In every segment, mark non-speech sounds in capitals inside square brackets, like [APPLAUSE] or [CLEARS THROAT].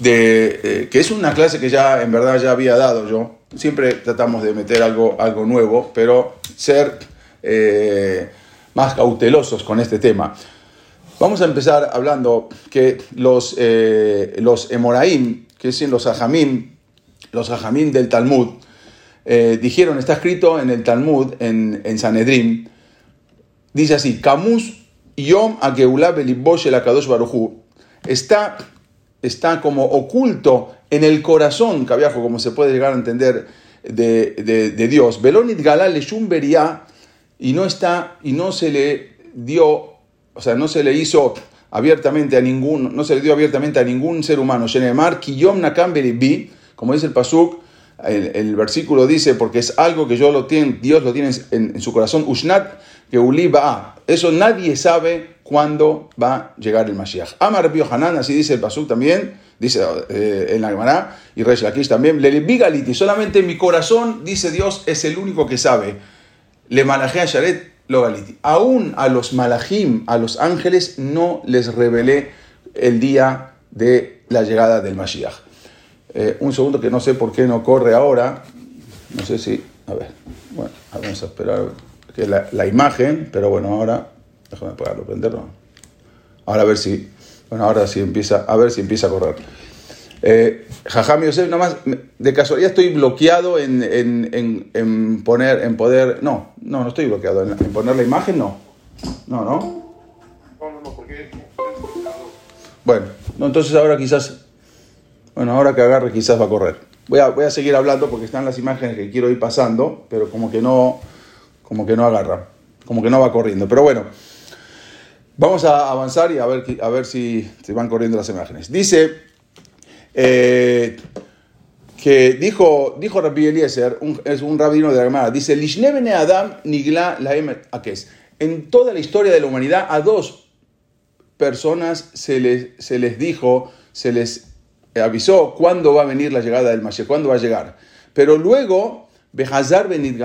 de, eh, que es una clase que ya en verdad ya había dado yo. Siempre tratamos de meter algo, algo nuevo, pero ser eh, más cautelosos con este tema. Vamos a empezar hablando que los, eh, los Emoraim, que son los Ajamim, los Ajamim del Talmud, dijeron, está escrito en el Talmud, en, en Sanedrim, dice así, Camus Yom Ageulá Beliboshe la Kadosh Baruchu, está está como oculto en el corazón, cabiajo, como se puede llegar a entender de, Dios. Belonit Shumberia y no está, y no se le dio, o sea, no se le hizo abiertamente a ningún, no se le dio abiertamente a ningún ser humano. Shenemar Kiyom como dice el Pasuk, el, versículo dice, porque es algo que yo lo tiene, Dios lo tiene en, su corazón, Ushnat Geuliba. Eso nadie sabe cuándo va a llegar el Mashiach. Amar Hanan, así dice el Pasuk también, dice eh, en la Gemara, y Resh Lakish también, le solamente mi corazón, dice Dios, es el único que sabe. Le malajea Sharet lo galiti. Aún a los malajim, a los ángeles, no les revelé el día de la llegada del Mashiach. Eh, un segundo que no sé por qué no corre ahora. No sé si. A ver. Bueno, vamos a esperar que la, imagen, pero bueno, ahora Déjame apagarlo, prenderlo. Ahora a ver si. Bueno, ahora sí empieza. A ver si empieza a correr. Eh, Yosef, nomás, de casualidad estoy bloqueado en, en, en, poner, en poder. No, no, no estoy bloqueado. En, poner la imagen, no. No, no. Bueno, entonces ahora quizás. Bueno, ahora que agarre, quizás va a correr. Voy a, voy a seguir hablando porque están las imágenes que quiero ir pasando, pero como que no, como que no agarra, como que no va corriendo. Pero bueno. Vamos a avanzar y a ver, a ver si se van corriendo las imágenes. Dice eh, que dijo, dijo Rabbi Eliezer, es un rabino de la Gemara, dice, Adam nigla akes. En toda la historia de la humanidad, a dos personas se les, se les dijo, se les avisó cuándo va a venir la llegada del Mashiach, cuándo va a llegar. Pero luego, Behazar benit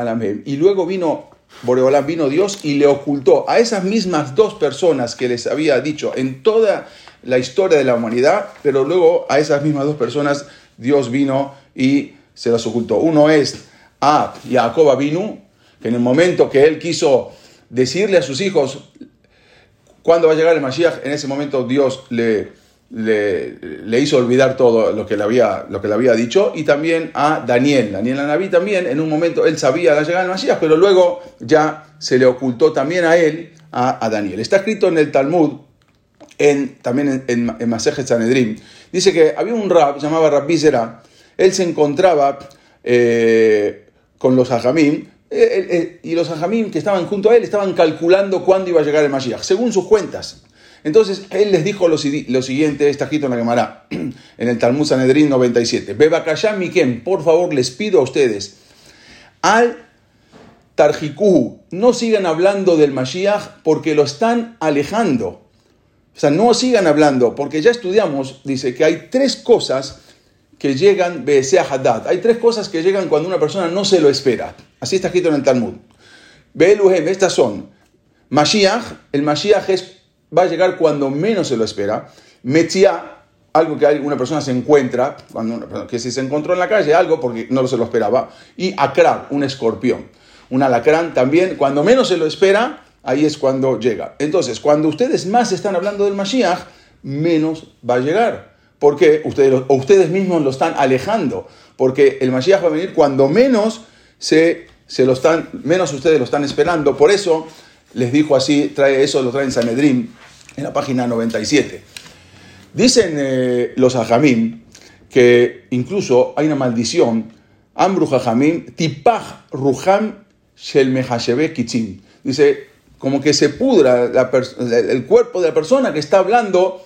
y luego vino Boreolán vino Dios y le ocultó a esas mismas dos personas que les había dicho en toda la historia de la humanidad, pero luego a esas mismas dos personas Dios vino y se las ocultó. Uno es a Jacob vino, que en el momento que él quiso decirle a sus hijos cuándo va a llegar el Mashiach, en ese momento Dios le le, hizo olvidar todo lo que, le había, lo que le había dicho, y también a Daniel. Daniel Anabí también, en un momento él sabía la llegada del Mashiach, pero luego ya se le ocultó también a él, a, Daniel. Está escrito en el Talmud, en, también en, en, en Sanedrim, dice que había un rab, llamaba Rabbi él se encontraba eh, con los hajamim, eh, eh, y los hajamim que estaban junto a él estaban calculando cuándo iba a llegar el Mashiach, según sus cuentas. Entonces él les dijo lo, siguiente, está escrito en la Gemara, [CLEARS THROAT] en el Talmud Sanedrín 97. Bebakashá Mikem, por favor les pido a ustedes, al Tarjikuhu, no sigan hablando del Mashiach porque lo están alejando. O sea, no sigan hablando, porque ya estudiamos, dice que hay tres cosas que llegan, Besea Haddad. Hay tres cosas que llegan cuando una persona no se lo espera. Así está escrito en el Talmud. Beluhem, estas son. Mashiach, el Mashiach es va a llegar cuando menos se lo espera. Metzia, algo que una persona se encuentra, cuando que si se encontró en la calle, algo porque no se lo esperaba. Y Akrar, un escorpión. Un alacrán también, cuando menos se lo espera, ahí es cuando llega. Entonces, cuando ustedes más están hablando del Mashiach, menos va a llegar. Porque ustedes, o ustedes mismos lo están alejando. Porque el Mashiach va a venir cuando menos se, se lo están, menos ustedes lo están esperando. Por eso les dijo así, trae eso, lo trae en Sanedrín, en la página 97. Dicen eh, los ajamim que incluso hay una maldición, Ambru hajamim, tipaj ruham shel kitzim. Dice, como que se pudra el cuerpo de la persona que está hablando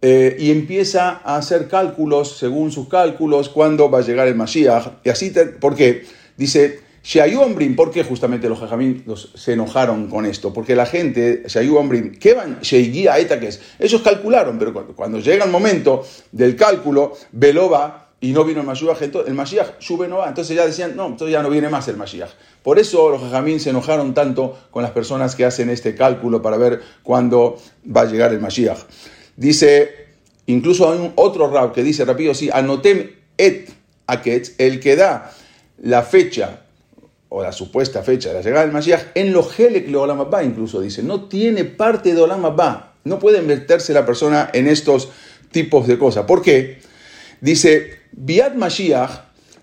eh, y empieza a hacer cálculos, según sus cálculos, cuándo va a llegar el Mashiach. Y así, ¿por qué? Dice, Ombrim, ¿por qué justamente los jajamín se enojaron con esto? Porque la gente, Ombrim, ¿qué van? Etaques, ellos calcularon, pero cuando, llega el momento del cálculo, Beloba y no vino el Mashiach, el Mashiach sube no va. Entonces ya decían, no, entonces ya no viene más el Mashiach. Por eso los jajamín se enojaron tanto con las personas que hacen este cálculo para ver cuándo va a llegar el Mashiach. Dice incluso hay un otro rab que dice rápido, sí, anotem et aketz, el que da la fecha o la supuesta fecha de la llegada del Mashiach, en lo helek le Olam incluso dice, no tiene parte de Olam Abba, no puede meterse la persona en estos tipos de cosas. ¿Por qué? Dice, Biat Mashiach,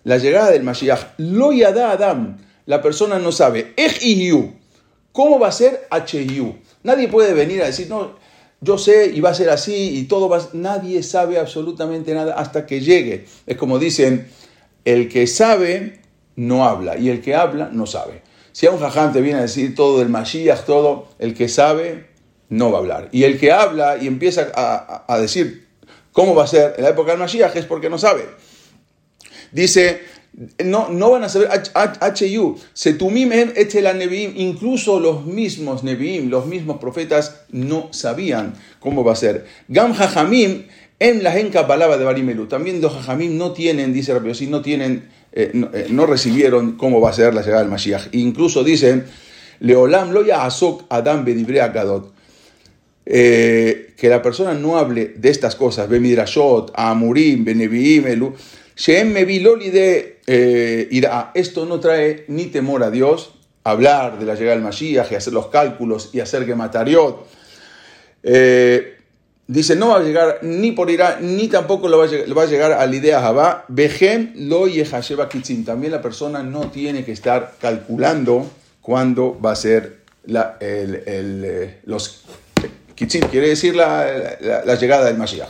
la llegada del Mashiach, lo yada Adam, la persona no sabe, Ej ¿cómo va a ser HIU? Nadie puede venir a decir, no, yo sé y va a ser así y todo va Nadie sabe absolutamente nada hasta que llegue. Es como dicen, el que sabe no habla y el que habla no sabe. Si a un jajam te viene a decir todo del Mashiach, todo, el que sabe no va a hablar. Y el que habla y empieza a, decir cómo va a ser en la época del Mashiach es porque no sabe. Dice, no, no van a saber HU, Setumim la Neviim, incluso los mismos Neviim, los mismos profetas no sabían cómo va a ser. Gam Jajamim en la Genka Palabra de Barimelu. También los Jajamim no tienen, dice Rabbi no tienen eh, eh, no, recibieron cómo va a ser la llegada del Mashiach. Incluso dicen, Leolam lo asok Adam bedibre akadot. Eh, que la persona no hable de estas cosas, Bemidrashot, Amurim, Beneviim, Elu, Shem Meviloli de irá. Esto no trae ni temor a Dios, hablar de la llegada del Mashiach y hacer los cálculos y hacer que matariot. Dice, no va a llegar ni por Irán, ni tampoco lo va, a llegar, a la idea Jabá. Behem lo yehasheba kitzim. También la persona no tiene que estar calculando cuándo va a ser la, el, eh, los kitzim, quiere decir la, llegada del Mashiach.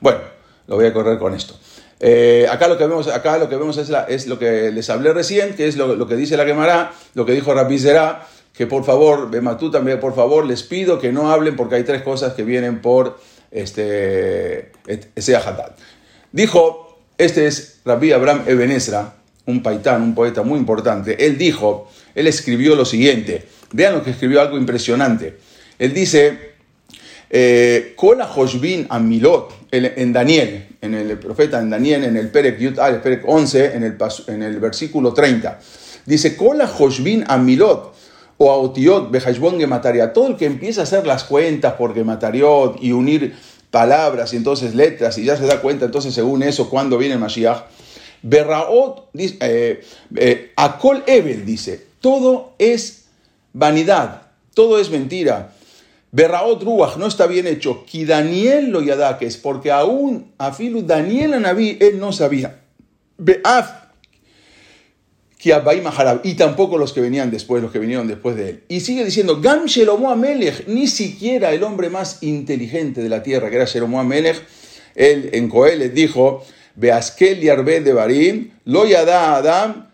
Bueno, lo voy a correr con esto. Eh, acá, lo que vemos, acá lo que vemos es, es lo que les hablé recién, que es lo, que dice la Gemara, lo que dijo Rabbi Zerá, que por favor, Bematú también, por favor, les pido que no hablen porque hay tres cosas que vienen por este, ese. Dijo, este es Rabbi Abraham Ebenezra, un paitán, un poeta muy importante. Él dijo, él escribió lo siguiente, vean lo que escribió, algo impresionante. Él dice, eh, Kola Hoshbin en Daniel, en el profeta en Daniel, en el Perek Yut el Perek 11, en el, versículo 30. Dice, Kola Hoshbin o Aotiot, Bejashbon Gemataria, todo el que empieza a hacer las cuentas por Gematariot y unir palabras y entonces letras y ya se da cuenta entonces según eso cuándo viene Mashiach, Berraot, eh, eh, Akol Ebel dice, todo es vanidad, todo es mentira. Berraot Ruach no está bien hecho. Ki Daniel lo es porque aún Afilu Daniel Anabí, él no sabía. Beaf y tampoco los que venían después, los que vinieron después de él. Y sigue diciendo, Gam Shelomo Amelech, ni siquiera el hombre más inteligente de la tierra, que era Shelomo Amelech, él en Coel dijo, Beaskel Yarbe de Barim, lo yada Adam,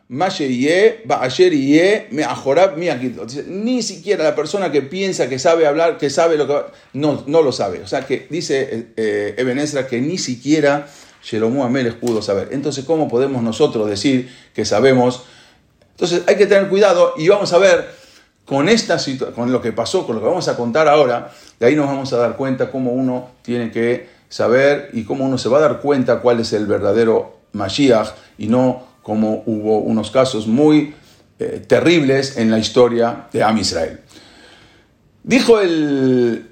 Ni siquiera la persona que piensa que sabe hablar, que sabe lo que no, no lo sabe. O sea que dice eh, que ni siquiera Shelomo Amelech pudo saber. Entonces, ¿cómo podemos nosotros decir que sabemos entonces hay que tener cuidado y vamos a ver con, esta con lo que pasó, con lo que vamos a contar ahora, de ahí nos vamos a dar cuenta cómo uno tiene que saber y cómo uno se va a dar cuenta cuál es el verdadero Mashiach y no como hubo unos casos muy eh, terribles en la historia de Am Israel. Dijo el,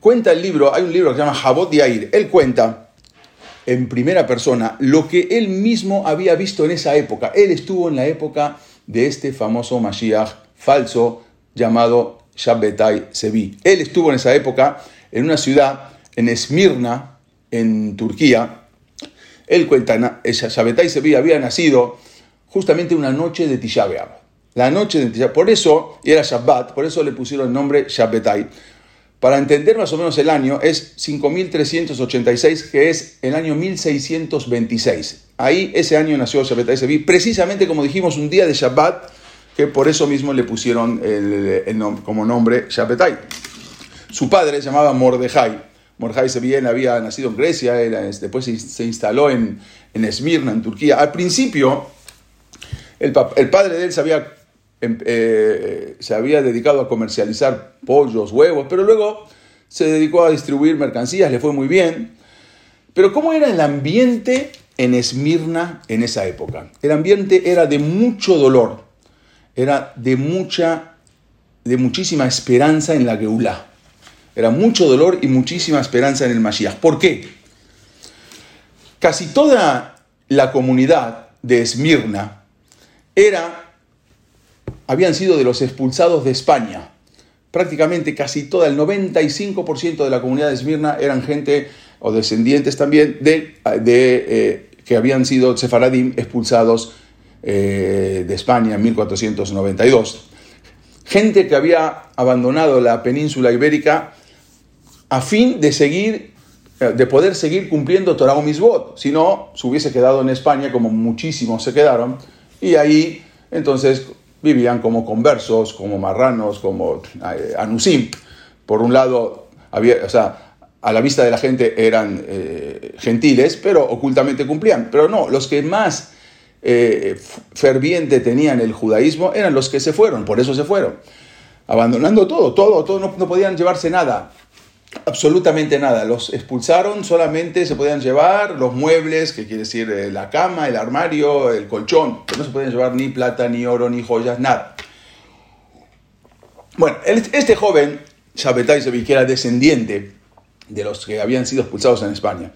cuenta el libro, hay un libro que se llama Jabot Yair, él cuenta en primera persona lo que él mismo había visto en esa época. Él estuvo en la época de este famoso Mashiach falso llamado Shabbetai Sevi. Él estuvo en esa época en una ciudad, en Esmirna, en Turquía. Él cuenta, Shabbetai Sevi había nacido justamente una noche de Tisha La noche de Por eso, era Shabbat, por eso le pusieron el nombre Shabbetai. Para entender más o menos el año, es 5386, que es el año 1626. Ahí ese año nació Shabbat Sevi, precisamente como dijimos, un día de Shabbat, que por eso mismo le pusieron el, como nombre Shabbatai. Su padre se llamaba Mordejai. Mordejai Sevilla había nacido en Grecia, después se instaló en, en Esmirna, en Turquía. Al principio, el, el padre de él se había eh, se había dedicado a comercializar pollos, huevos, pero luego se dedicó a distribuir mercancías, le fue muy bien. Pero ¿cómo era el ambiente en Esmirna en esa época? El ambiente era de mucho dolor, era de mucha, de muchísima esperanza en la Geulá. Era mucho dolor y muchísima esperanza en el Mashiach. ¿Por qué? Casi toda la comunidad de Esmirna era, habían sido de los expulsados de España. Prácticamente casi toda, el 95% de la comunidad de Esmirna eran gente o descendientes también de, de eh, que habían sido sefaradim expulsados eh, de España en 1492. Gente que había abandonado la península ibérica a fin de seguir, eh, de poder seguir cumpliendo Torah o Misbot. Si no, se hubiese quedado en España, como muchísimos se quedaron, y ahí entonces vivían como conversos, como marranos, como eh, anusim. Por un lado, había, o sea, a la vista de la gente eran eh, gentiles, pero ocultamente cumplían. Pero no, los que más ferviente tenían el judaísmo eran los que se fueron, por eso se fueron. Abandonando todo, todo, todo, no, no podían llevarse nada absolutamente nada. Los expulsaron, solamente se podían llevar los muebles, que quiere decir eh, la cama, el armario, el colchón, no se podían llevar ni plata, ni oro, ni joyas, nada. Bueno, este joven, Shabetai que era descendiente de los que habían sido expulsados en España,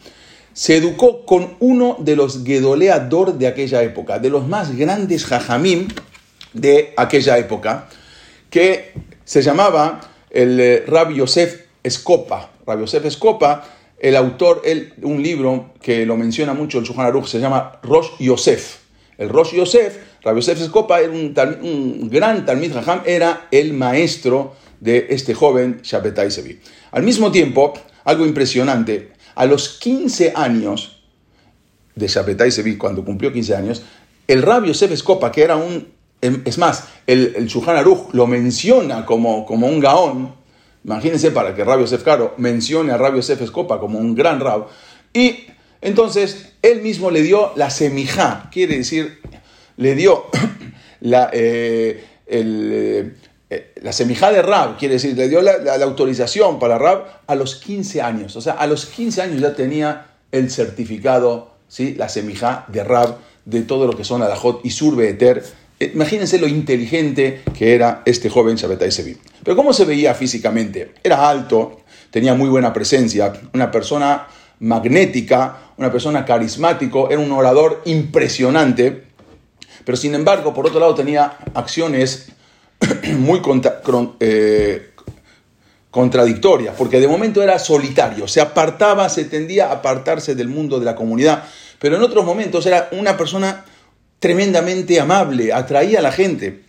se educó con uno de los Gedoleador de aquella época, de los más grandes jajamim de aquella época, que se llamaba el eh, Rabbi Yosef Escopa, Rabbi Yosef Escopa, el autor, el, un libro que lo menciona mucho el Shulchan Aruch, se llama Rosh Yosef. El Rosh Yosef, Rabbi Yosef Escopa, era un, gran Talmid Raham, era el maestro de este joven Shabbatai Sevi. Al mismo tiempo, algo impresionante, a los 15 años de Shabbatai Sevi, cuando cumplió 15 años, el Rabbi Yosef Escopa, que era un, es más, el, el Aruch lo menciona como, como un gaón, Imagínense para que Rabio Yosef Caro mencione a Rabio Yosef como un gran rab. Y entonces él mismo le dio la semijá, quiere decir, le dio [COUGHS] la, eh, eh, la semijá de rab, quiere decir, le dio la, autorización para rab a los 15 años. O sea, a los 15 años ya tenía el certificado, ¿sí? la semijá de rab de todo lo que son alajot y surbe eter eh, imagínense lo inteligente que era este joven Shabbatai Sevi. Pero ¿cómo se veía físicamente? Era alto, tenía muy buena presencia, una persona magnética, una persona carismático, era un orador impresionante, pero sin embargo, por otro lado, tenía acciones [CLEARS THROAT] muy eh, contradictorias, porque de momento era solitario, se apartaba, se tendía a apartarse del mundo de la comunidad, pero en otros momentos era una persona tremendamente amable, atraía a la gente.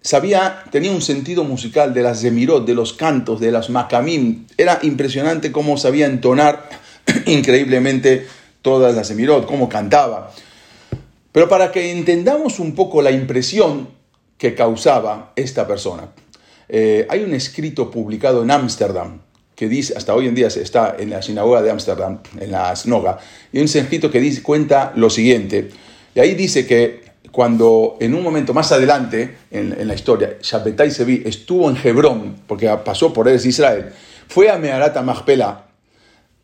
Sabía, tenía un sentido musical de las zemirot, de los cantos, de las makamim. Era impresionante cómo sabía entonar [CLEARS THROAT] increíblemente todas las zemirot, cómo cantaba. Pero para que entendamos un poco la impresión que causaba esta persona, eh, hay un escrito publicado en Ámsterdam que dice, hasta hoy en día está en la sinagoga de Ámsterdam, en la snoga, y un escrito que dice, cuenta lo siguiente. Y ahí dice que cuando en un momento más adelante en, la historia, Shabbatai Sevi estuvo en Hebrón, porque pasó por Eres Israel, fue a Meharata Mahpela,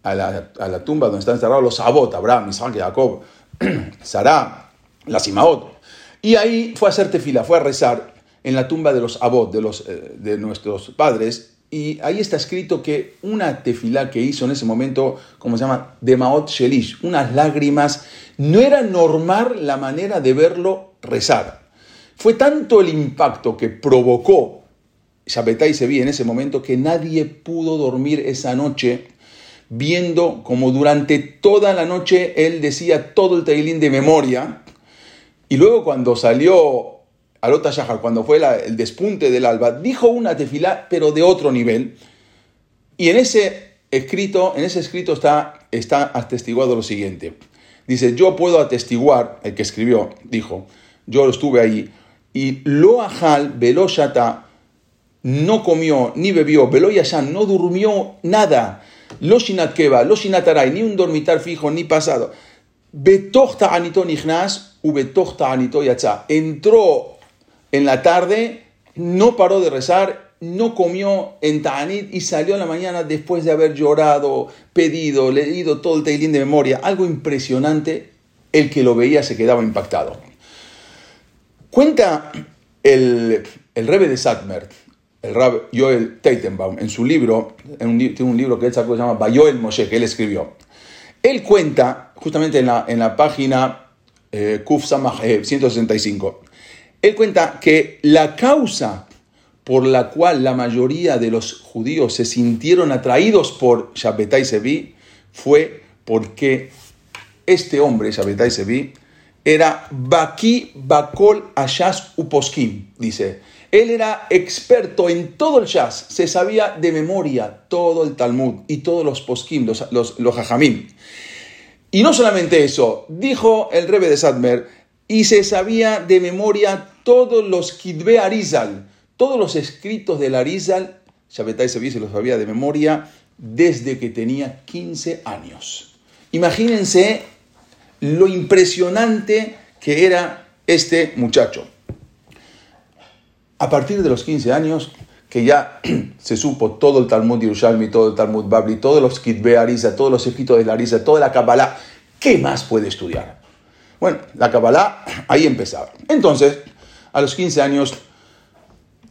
a la, a la, tumba donde están enterrados los Abot, Abraham, Isaac, Jacob, [CLEARS THROAT] Sarah, la Simaot. Y ahí fue a hacer tefila, fue a rezar en la tumba de los Abot, de, los, eh, de nuestros padres, y ahí está escrito que una tefilá que hizo en ese momento, como se llama, de Maot Shelish, unas lágrimas, no era normal la manera de verlo rezar. Fue tanto el impacto que provocó Shabbatai Sevi en ese momento que nadie pudo dormir esa noche viendo como durante toda la noche él decía todo el teilín de memoria y luego cuando salió Alota Shahar, cuando fue el despunte del alba, dijo una tefilá, pero de otro nivel. Y en ese escrito, en ese escrito está, está atestiguado lo siguiente. Dice, yo puedo atestiguar, el que escribió, dijo, yo estuve ahí, y lo ajal, veloshata, no comió ni bebió, veloyashan, no durmió nada, lo shinatkeva, lo shinataray, ni un dormitar fijo, ni pasado. Betochta anito nichnas, u betochta anito yatza. Entró en la tarde, no paró de rezar, no comió en Ta'anit y salió en la mañana después de haber llorado, pedido, leído todo el Teilín de memoria. Algo impresionante, el que lo veía se quedaba impactado. Cuenta el, el Rebe de Satmer, el Rab Joel Teitenbaum, en su libro, en un, tiene un libro que él sacó que se llama Bayoel Moshe, que él escribió. Él cuenta, justamente en la, en la página eh, Kuf Samach 165, él cuenta que la causa por la cual la mayoría de los judíos se sintieron atraídos por Shabbatai Sevi fue porque este hombre, Shabbatai Sevi, era Baki Bakol Ashas Uposkim, dice. Él era experto en todo el jazz, se sabía de memoria todo el Talmud y todos los poskim, los, los, los hajamim. Y no solamente eso, dijo el rebe de Sadmer, y se sabía de memoria todos los Kidbe Arizal, todos los escritos del Arizal, Shabbatai Sevi se los sabía de memoria desde que tenía 15 años. Imagínense lo impresionante que era este muchacho. A partir de los 15 años, que ya [CLEARS THROAT] se supo todo el Talmud Yerushalmi, todo el Talmud Babli, todos los Kitbe Arisa, todos los escritos de la Arisa, toda la Kabbalah, ¿qué más puede estudiar? Bueno, la Kabbalah ahí empezaba. Entonces, a los 15 años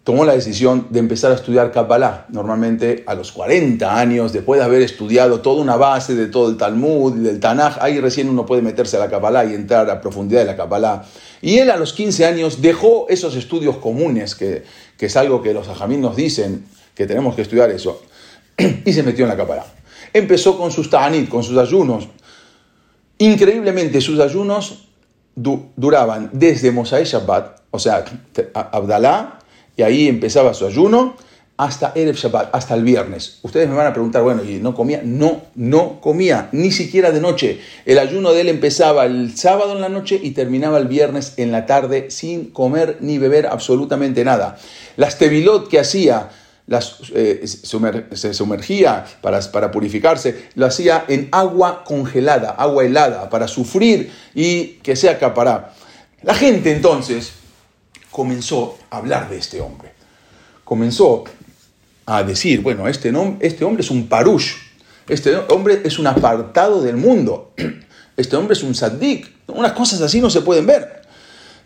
tomó la decisión de empezar a estudiar Kabbalah. Normalmente a los 40 años, después de haber estudiado toda una base de todo el Talmud y del Tanaj, ahí recién uno puede meterse a la Kabbalah y entrar a profundidad de la Kabbalah. Y él a los 15 años dejó esos estudios comunes, que, es algo que los ajamín nos dicen, que tenemos que estudiar eso, [CLEARS THROAT] y se metió en la Kabbalah. Empezó con sus ta'anit, con sus ayunos. Increíblemente, sus ayunos duraban desde Mosai Shabbat, o sea, Abdalá, y ahí empezaba su ayuno hasta Erev Shabbat, hasta el viernes. Ustedes me van a preguntar, bueno, ¿y no comía? No, no comía, ni siquiera de noche. El ayuno de él empezaba el sábado en la noche y terminaba el viernes en la tarde sin comer ni beber absolutamente nada. Las tevilot que hacía, las, eh, se sumergía para, purificarse, lo hacía en agua congelada, agua helada, para sufrir y que sea capará. La gente entonces comenzó a hablar de este hombre. Comenzó a decir, bueno, este, este hombre es un parush, este hombre es un apartado del mundo, [CLEARS THROAT] este hombre es un saddik, unas cosas así no se pueden ver.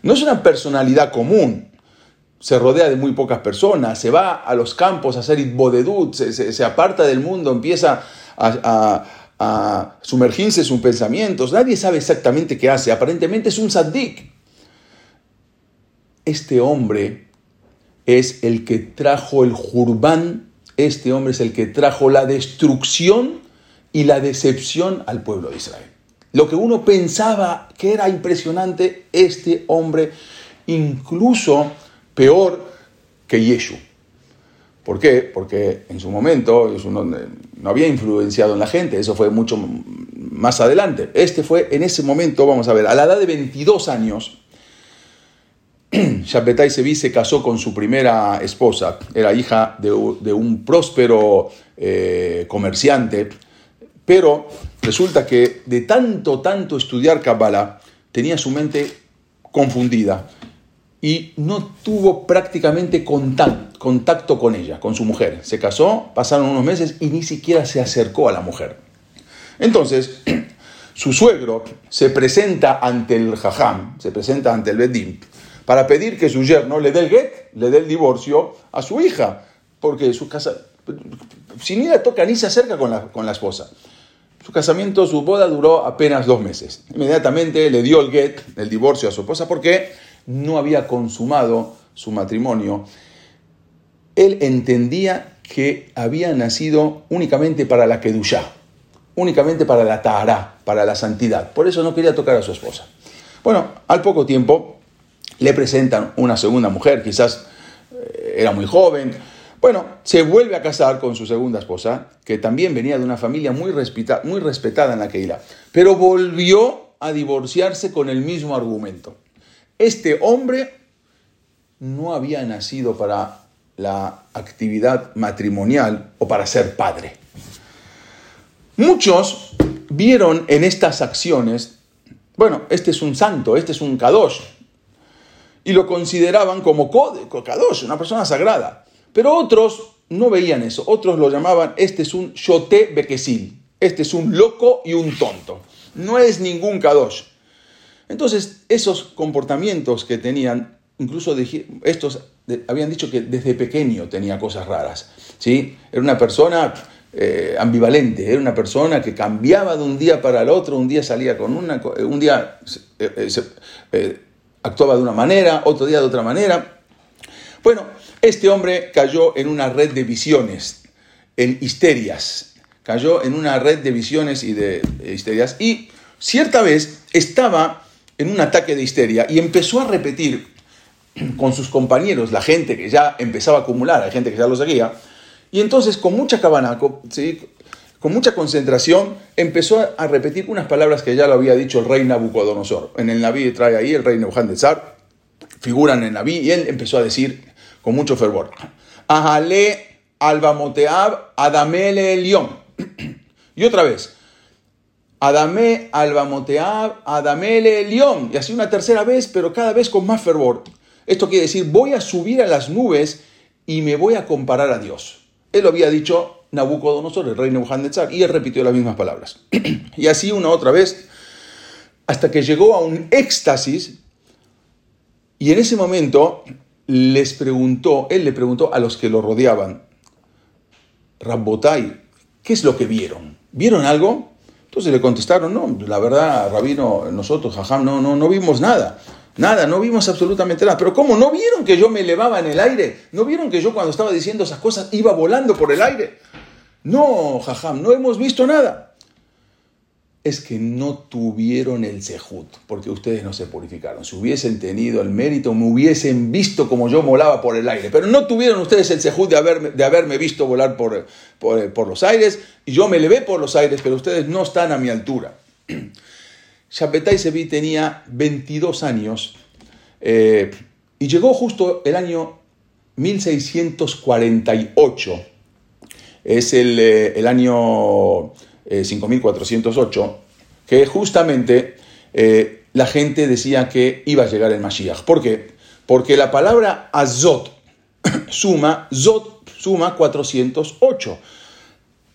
No es una personalidad común, se rodea de muy pocas personas, se va a los campos a hacer itbodedut, se, se, aparta del mundo, empieza a, a, sumergirse en sus pensamientos, nadie sabe exactamente qué hace, aparentemente es un saddik este hombre es el que trajo el jurbán, este hombre es el que trajo la destrucción y la decepción al pueblo de Israel. Lo que uno pensaba que era impresionante, este hombre incluso peor que Yeshu. ¿Por qué? Porque en su momento no había influenciado en la gente, eso fue mucho más adelante. Este fue en ese momento, vamos a ver, a la edad de 22 años, [CLEARS THROAT] Shabbatai Sevi se casó con su primera esposa, era hija de, un próspero eh, comerciante, pero resulta que de tanto, tanto estudiar Kabbalah, tenía su mente confundida y no tuvo prácticamente contacto, con ella, con su mujer. Se casó, pasaron unos meses y ni siquiera se acercó a la mujer. Entonces, [CLEARS THROAT] su suegro se presenta ante el jajam, se presenta ante el Bedim, para pedir que su yerno le dé el get, le dé el divorcio a su hija, porque su casa, si ni la toca ni se acerca con la, con la esposa. Su casamiento, su boda duró apenas dos meses. Inmediatamente le dio el get, el divorcio a su esposa, porque no había consumado su matrimonio. Él entendía que había nacido únicamente para la Kedushá, únicamente para la Tahara, para la santidad. Por eso no quería tocar a su esposa. Bueno, al poco tiempo le presentan una segunda mujer, quizás eh, era muy joven. Bueno, se vuelve a casar con su segunda esposa, que también venía de una familia muy, respetada en la Keila, pero volvió a divorciarse con el mismo argumento. Este hombre no había nacido para la actividad matrimonial o para ser padre. Muchos vieron en estas acciones, bueno, este es un santo, este es un kadosh, y lo consideraban como Kadosh, una persona sagrada. Pero otros no veían eso, otros lo llamaban, este es un Shote Bekesil, este es un loco y un tonto, no es ningún Kadosh. Entonces, esos comportamientos que tenían incluso estos habían dicho que desde pequeño tenía cosas raras. ¿sí? Era una persona eh, ambivalente, era una persona que cambiaba de un día para el otro, un día salía con una, un día eh, actuaba de una manera, otro día de otra manera. Bueno, este hombre cayó en una red de visiones, en histerias, cayó en una red de visiones y de histerias y cierta vez estaba en un ataque de histeria y empezó a repetir con sus compañeros, la gente que ya empezaba a acumular, hay gente que ya lo seguía, y entonces con mucha cabana, con mucha concentración, empezó a repetir unas palabras que ya lo había dicho el rey Nabucodonosor. En el Naví trae ahí el rey Nebuchadnezzar, figuran en el Naví, y él empezó a decir con mucho fervor, Ajale albamoteab adamele elión. [CLEARS THROAT] Y otra vez, Adame albamoteab adamele elión. Y así una tercera vez, pero cada vez con más fervor. Esto quiere decir, voy a subir a las nubes y me voy a comparar a Dios. Él lo había dicho Nabucodonosor, el rey Nebuchadnezzar, y él repitió las mismas palabras. [CLEARS THROAT] y así una otra vez, hasta que llegó a un éxtasis, y en ese momento les preguntó, él le preguntó a los que lo rodeaban, Rambotai, ¿qué es lo que vieron? ¿Vieron algo? Entonces le contestaron, no, la verdad, Rabino, nosotros, jajam, no, no, no vimos nada. Nada, no vimos absolutamente nada. Pero ¿cómo? ¿No vieron que yo me elevaba en el aire? ¿No vieron que yo cuando estaba diciendo esas cosas iba volando por el aire? No, jajam, no hemos visto nada. Es que no tuvieron el sejut, porque ustedes no se purificaron. Si hubiesen tenido el mérito, me hubiesen visto como yo volaba por el aire. Pero no tuvieron ustedes el sejut de haberme, de haberme visto volar por, por, los aires. Y yo me elevé por los aires, pero ustedes no están a mi altura. [CLEARS THROAT] Shapetai Sevi tenía 22 años eh, y llegó justo el año 1648. Es el, eh, el año 5408, eh, que justamente la gente decía que iba a llegar el Mashiach. ¿Por qué? Porque la palabra azot [CLEARS THROAT] suma, zot suma 408.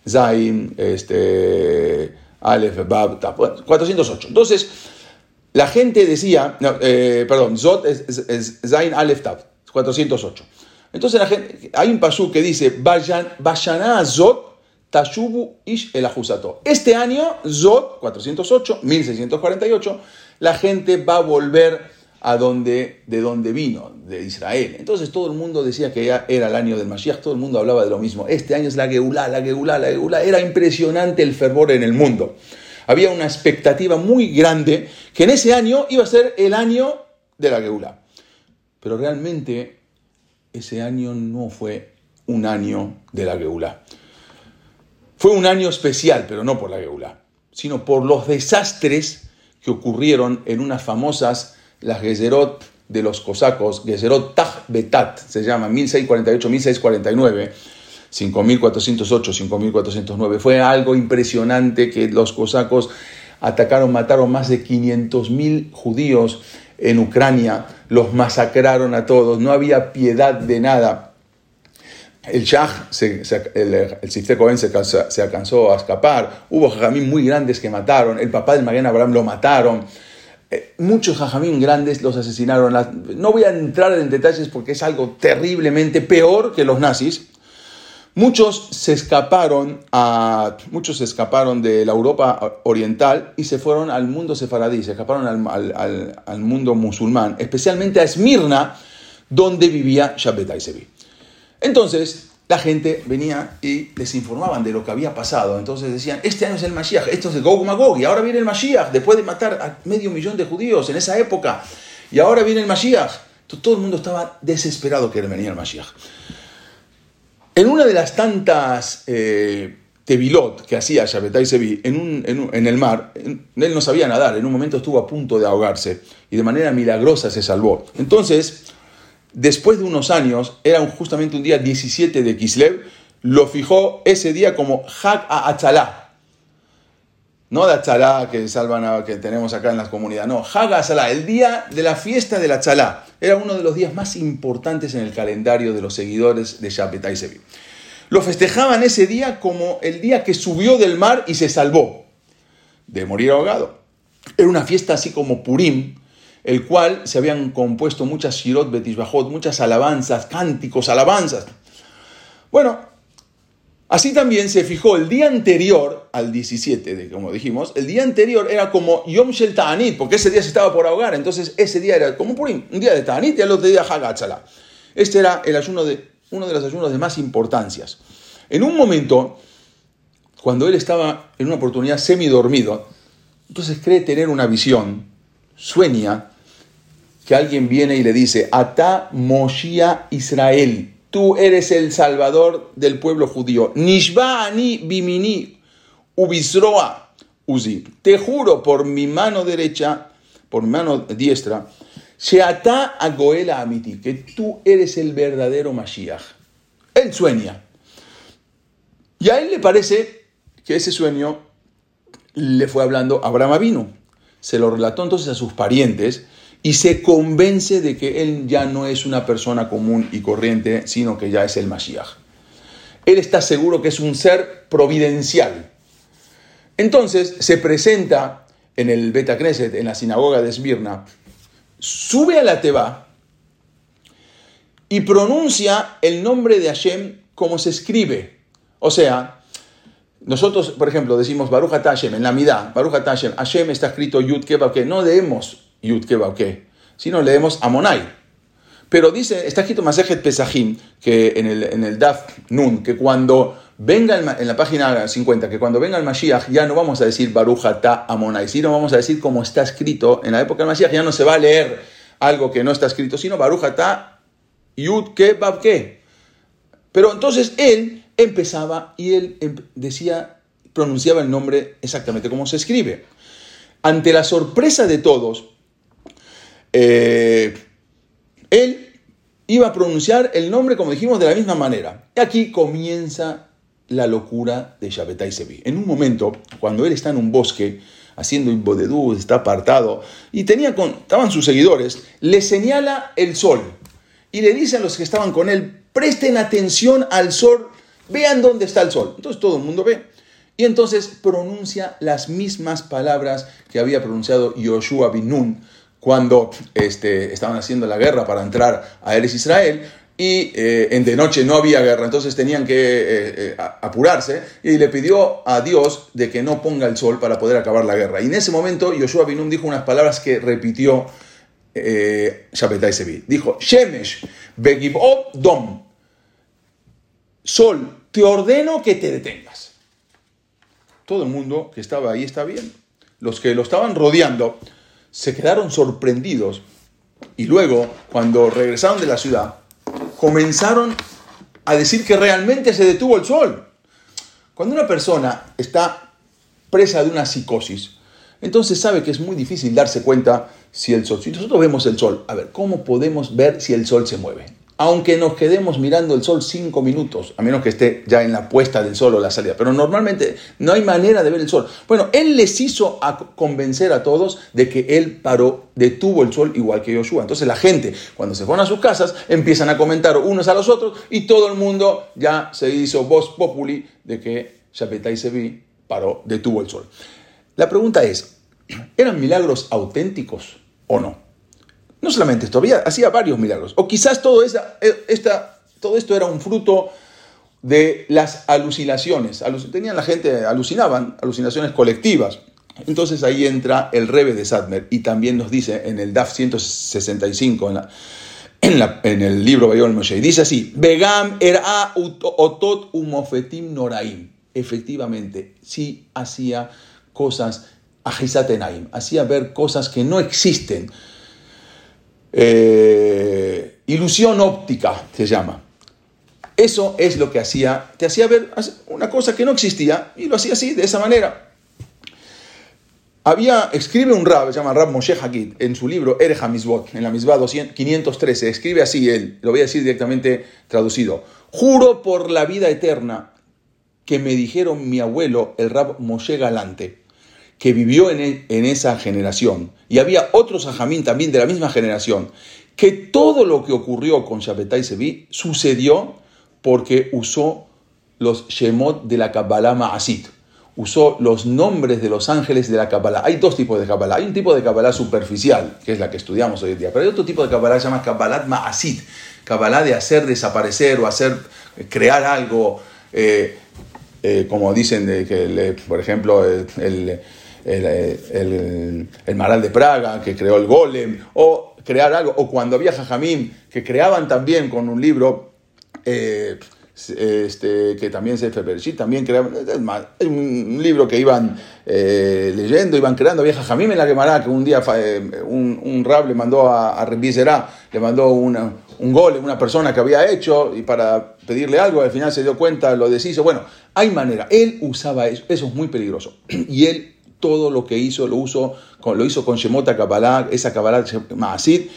Zain, este Aleph, Bab, 408. Entonces, la gente decía, eh, perdón, Zot es, Zain Aleph Tab, 408. Entonces la gente, hay un pasú que dice, Vayana Zot Tashubu Ish el Ajusato. Este año, Zot, 408, 1648, la gente va a volver a donde, de donde vino, de Israel. Entonces todo el mundo decía que ya era el año del Mashiach, todo el mundo hablaba de lo mismo. Este año es la Geulá, la Geulá, la Geulá. Era impresionante el fervor en el mundo. Había una expectativa muy grande que en ese año iba a ser el año de la Geulá. Pero realmente ese año no fue un año de la Geulá. Fue un año especial, pero no por la Geulá, sino por los desastres que ocurrieron en unas famosas las Gezerot de los cosacos, Gezerot Taj Betat, se llama 1648-1649, 5408, 5409. Fue algo impresionante que los cosacos atacaron, mataron más de 500.000 judíos en Ucrania, los masacraron a todos, no había piedad de nada. El Shah, el, el se, se, alcanzó a escapar, hubo jajamín muy grandes que mataron, el papá del Maguen Abraham lo mataron, eh, muchos jajamín grandes los asesinaron. No voy a entrar en detalles porque es algo terriblemente peor que los nazis. Muchos se escaparon a, muchos se escaparon de la Europa oriental y se fueron al mundo sefaradí, se escaparon al, mundo musulmán, especialmente a Esmirna, donde vivía Shabbat Sevi. Entonces, la gente venía y les informaban de lo que había pasado. Entonces decían, este año es el Mashiach, esto es el Gog Magog, y ahora viene el Mashiach, después de matar a medio millón de judíos en esa época, y ahora viene el Mashiach. todo el mundo estaba desesperado que venía el Mashiach. En una de las tantas eh, tevilot que hacía Shabbatai Sevi en, en, el mar, él no sabía nadar, en un momento estuvo a punto de ahogarse, y de manera milagrosa se salvó. Entonces, después de unos años, era justamente un día 17 de Kislev, lo fijó ese día como Hak a Achalá. No de Achalá que, salvan que tenemos acá en las comunidades, no, Hak a el día de la fiesta de la Achalá. Era uno de los días más importantes en el calendario de los seguidores de Shabbat Sevi. Lo festejaban ese día como el día que subió del mar y se salvó de morir ahogado. Era una fiesta así como Purim, el cual se habían compuesto muchas shirot betishbajot, muchas alabanzas, cánticos, alabanzas. Bueno, así también se fijó el día anterior al 17, de, como dijimos, el día anterior era como Yom Shel Ta'anit, porque ese día se estaba por ahogar, entonces ese día era como un día de Ta'anit y el otro día Hagatzala. Este era el ayuno de, uno de los ayunos de más importancias. En un momento, cuando él estaba en una oportunidad semi-dormido, entonces cree tener una visión, sueña que alguien viene y le dice, Ata Moshia Israel, tú eres el salvador del pueblo judío. Nishba ani bimini ubisroa uzi. Te juro por mi mano derecha, por mi mano diestra, Sheata agoela amiti, que tú eres el verdadero Mashiach. Él sueña. Y a él le parece que ese sueño le fue hablando Abraham vino. Se lo relató entonces a sus parientes y se convence de que él ya no es una persona común y corriente, sino que ya es el Mashiach. Él está seguro que es un ser providencial. Entonces se presenta en el Beta Knesset, en la sinagoga de Esmirna, sube a la Teba y pronuncia el nombre de Hashem como se escribe. O sea, nosotros, por ejemplo, decimos Baruch Hashem en la Midah, Baruch Hashem, Hashem está escrito Yud que no leemos Yud que sino leemos Amonai. Pero dice, está escrito Masejet Pesajim, que en el, en el Daf Nun, que cuando venga en la página 50, que cuando venga el Mashiach ya no vamos a decir Baruch Ata Amonai, sino vamos a decir como está escrito. En la época del Mashiach ya no se va a leer algo que no está escrito, sino Baruch Ata Yud Ke Ke. Pero entonces él empezaba y él decía, pronunciaba el nombre exactamente como se escribe. Ante la sorpresa de todos, eh, él iba a pronunciar el nombre, como dijimos, de la misma manera. Y aquí comienza la locura de Shabbatai Sevi. En un momento, cuando él está en un bosque, haciendo imbodedú, está apartado, y tenía con, estaban sus seguidores, le señala el sol y le dice a los que estaban con él, presten atención al sol Vean dónde está el sol. Entonces todo el mundo ve. Y entonces pronuncia las mismas palabras que había pronunciado Yoshua bin Nun cuando este, estaban haciendo la guerra para entrar a Eres Israel y eh, en de noche no había guerra, entonces tenían que eh, eh, apurarse y le pidió a Dios de que no ponga el sol para poder acabar la guerra. Y en ese momento Yoshua bin Nun dijo unas palabras que repitió eh, Sevi. Dijo, Shemesh, Begibot Dom, Sol, te ordeno que te detengas. Todo el mundo que estaba ahí está bien. Los que lo estaban rodeando se quedaron sorprendidos y luego, cuando regresaron de la ciudad, comenzaron a decir que realmente se detuvo el sol. Cuando una persona está presa de una psicosis, entonces sabe que es muy difícil darse cuenta si el sol, si nosotros vemos el sol, a ver, ¿cómo podemos ver si el sol se mueve? Aunque nos quedemos mirando el sol cinco minutos, a menos que esté ya en la puesta del sol o la salida, pero normalmente no hay manera de ver el sol. Bueno, él les hizo convencer a todos de que él paró, detuvo el sol igual que Joshua. Entonces la gente, cuando se van a sus casas, empiezan a comentar unos a los otros y todo el mundo ya se hizo voz populi de que Shapetai Sevi paró, detuvo el sol. La pregunta es, ¿eran milagros auténticos o no? No solamente esto, hacía varios milagros. O quizás todo, eh, esta, todo esto era un fruto de las alucinaciones. Tenían la gente, alucinaban, alucinaciones colectivas. Entonces ahí entra el Rebe de Sadmer y también nos dice en el DAF 165, en, en, el libro Bayol Moshe, dice así, Begam era otot umofetim noraim. Efectivamente, sí hacía cosas, ajisatenaim, hacía ver cosas que no existen eh, ilusión óptica se llama. Eso es lo que hacía, te hacía ver una cosa que no existía y lo hacía así, de esa manera. Había, escribe un rab, se llama Rab Moshe Hakid, en su libro Ere Hamizbot, en la Misbah 513, escribe así él, lo voy a decir directamente traducido. Juro por la vida eterna que me dijeron mi abuelo, el Rab Moshe Galante, que vivió en, en esa generación, y había otros ajamín también de la misma generación, que todo lo que ocurrió con Shabbatai Sevi sucedió porque usó los Shemot de la Kabbalah Ma'asit. usó los nombres de los ángeles de la Kabbalah. Hay dos tipos de Kabbalah. Hay un tipo de Kabbalah superficial, que es la que estudiamos hoy en día, pero hay otro tipo de Kabbalah que se llama Kabbalah Ma'asit, Kabbalah de hacer desaparecer o hacer crear algo, eh, eh, como dicen, de que, por ejemplo, el, Maral de Praga, que creó el Golem, o crear algo, o cuando había Jajamim, que creaban también con un libro, eh, este, que también se también creaban, un libro que iban eh, leyendo, iban creando, había Jajamim en la Gemara, que un día eh, un, un rab le mandó a, a le mandó una, un golem, una persona que había hecho, y para pedirle algo, al final se dio cuenta, lo deshizo, bueno, hay manera, él usaba eso, eso es muy peligroso, [CLEARS THROAT] y él todo lo que hizo, lo, lo hizo con Shemota Kabbalah, esa Kabbalah Maasid,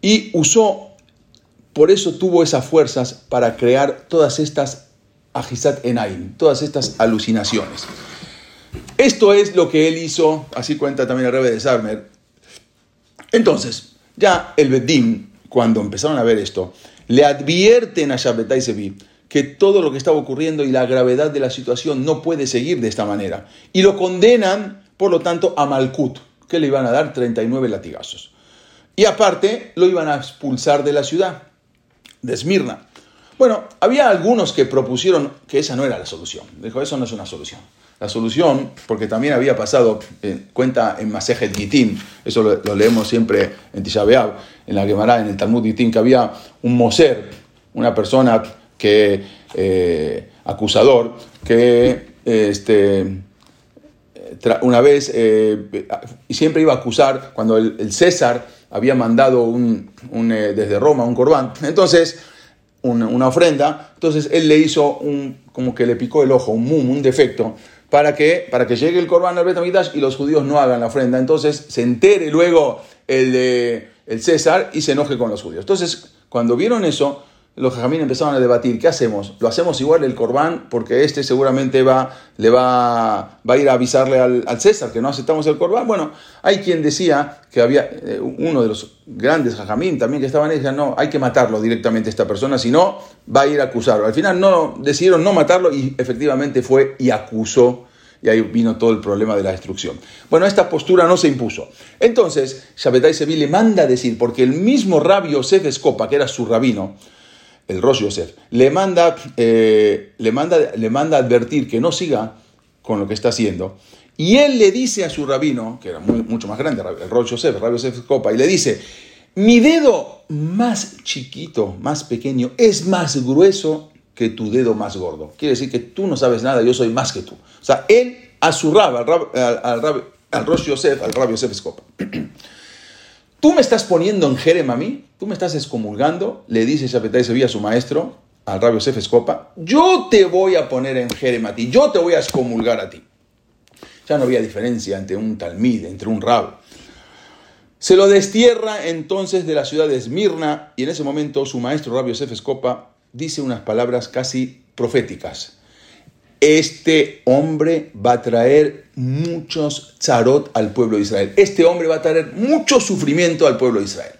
y usó, por eso tuvo esas fuerzas para crear todas estas Ajizat Enaim, todas estas alucinaciones. Esto es lo que él hizo, así cuenta también el Rebbe de Sarmer. Entonces, ya el Bedim, cuando empezaron a ver esto, le advierten a Shabbatai que todo lo que estaba ocurriendo y la gravedad de la situación no puede seguir de esta manera. Y lo condenan, por lo tanto, a Malkut, que le iban a dar 39 latigazos. Y aparte, lo iban a expulsar de la ciudad, de Esmirna. Bueno, había algunos que propusieron que esa no era la solución. Dijo, eso no es una solución. La solución, porque también había pasado, eh, cuenta en Masejet Gitín, eso lo, leemos siempre en Tisha en la Gemara, en el Talmud Gitín, que había un Moser, una persona que eh, acusador que este, una vez eh, siempre iba a acusar cuando el, César había mandado un, eh, desde Roma un corbán, entonces una, ofrenda, entonces él le hizo un como que le picó el ojo, un mum, un defecto para que, para que llegue el corbán al Betamigdash y los judíos no hagan la ofrenda. Entonces se entere luego el, el César y se enoje con los judíos. Entonces, cuando vieron eso, los jajamín empezaron a debatir, ¿qué hacemos? ¿Lo hacemos igual el corbán? Porque este seguramente va, le va, va a ir a avisarle al, César que no aceptamos el corbán. Bueno, hay quien decía que había eh, uno de los grandes jajamín también que estaban decían, no, hay que matarlo directamente a esta persona, si no, va a ir a acusarlo. Al final no, decidieron no matarlo y efectivamente fue y acusó y ahí vino todo el problema de la destrucción. Bueno, esta postura no se impuso. Entonces, Shabbatai Sevi le manda decir, porque el mismo rabio Yosef Escopa, que era su rabino, el Rosh Yosef, le manda, eh, le, manda, le manda advertir que no siga con lo que está haciendo. Y él le dice a su rabino, que era mucho más grande, el Rosh Yosef, el Rabbi Yosef Copa, y le dice, mi dedo más chiquito, más pequeño, es más grueso que tu dedo más gordo. Quiere decir que tú no sabes nada, yo soy más que tú. O sea, él a su rab, al, al, Rosh Yosef, al Rabbi Yosef Copa. [CLEARS THROAT] Tú me estás poniendo en Jerem a mí, tú me estás excomulgando, le dice Shapetai Sevilla a su maestro, al rabio Escopa, yo te voy a poner en Jerem a ti, yo te voy a excomulgar a ti. Ya no había diferencia entre un talmid, entre un rab. Se lo destierra entonces de la ciudad de Esmirna y en ese momento su maestro Rabio Sef Escopa dice unas palabras casi proféticas este hombre va a traer muchos zarot al pueblo de Israel. Este hombre va a traer mucho sufrimiento al pueblo de Israel.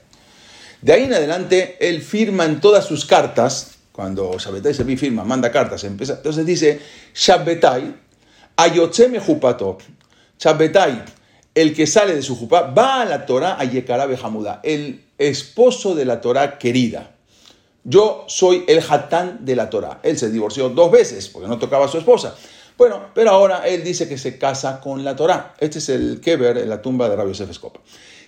De ahí en adelante, él firma en todas sus cartas, cuando Shabbatai se firma, manda cartas, empieza, entonces dice, Shabbatai, ayotzeme jupato, Shabbatai, el que sale de su jupá, va a la Torah a Yekarabe Hamuda, el esposo de la Torah querida. Yo soy el hatán de la Torah. Él se divorció dos veces porque no tocaba a su esposa. Bueno, pero ahora él dice que se casa con la Torah. Este es el Keber en la tumba de Rabbi Yosef Escopa.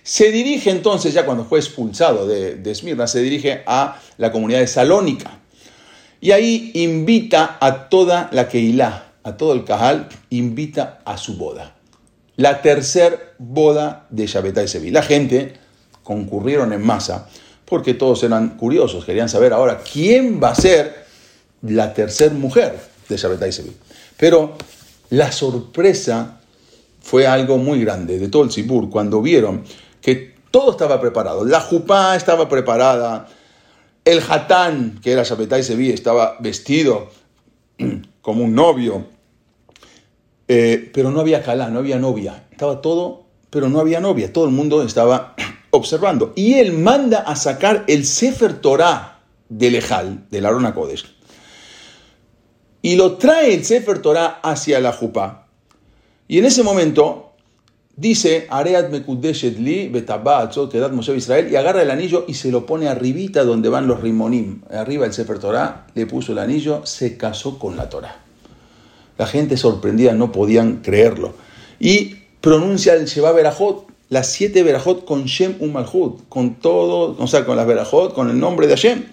Se dirige entonces, ya cuando fue expulsado de, de Esmirna, se dirige a la comunidad de Salónica. Y ahí invita a toda la Keilah, a todo el Kahal, invita a su boda. La tercer boda de Shabbatai Sevi. La gente concurrieron en masa porque todos eran curiosos, querían saber ahora quién va a ser la tercera mujer de Shabbatai Sevi. Pero la sorpresa fue algo muy grande de todo el cuando vieron que todo estaba preparado. La jupá estaba preparada, el hatán, que era Shabbatai Sevi, estaba vestido [CLEARS THROAT] como un novio, eh, pero no había calá, no había novia. Estaba todo, pero no había novia. Todo el mundo estaba [CLEARS THROAT] observando. Y él manda a sacar el Sefer Torah del Ejal, del Arona Kodesh. Y lo trae el Sefer Torah hacia la Jupá. Y en ese momento dice, Areat Mekudeshet li Moshe Israel, y agarra el anillo y se lo pone arribita donde van los rimonim. Arriba el Sefer Torah, le puso el anillo, se casó con la Torah. La gente sorprendida no podían creerlo. Y pronuncia el Sheba Berajot, las siete Berajot con Shem Umalhut, con todo, o sea, con las Berajot, con el nombre de Hashem.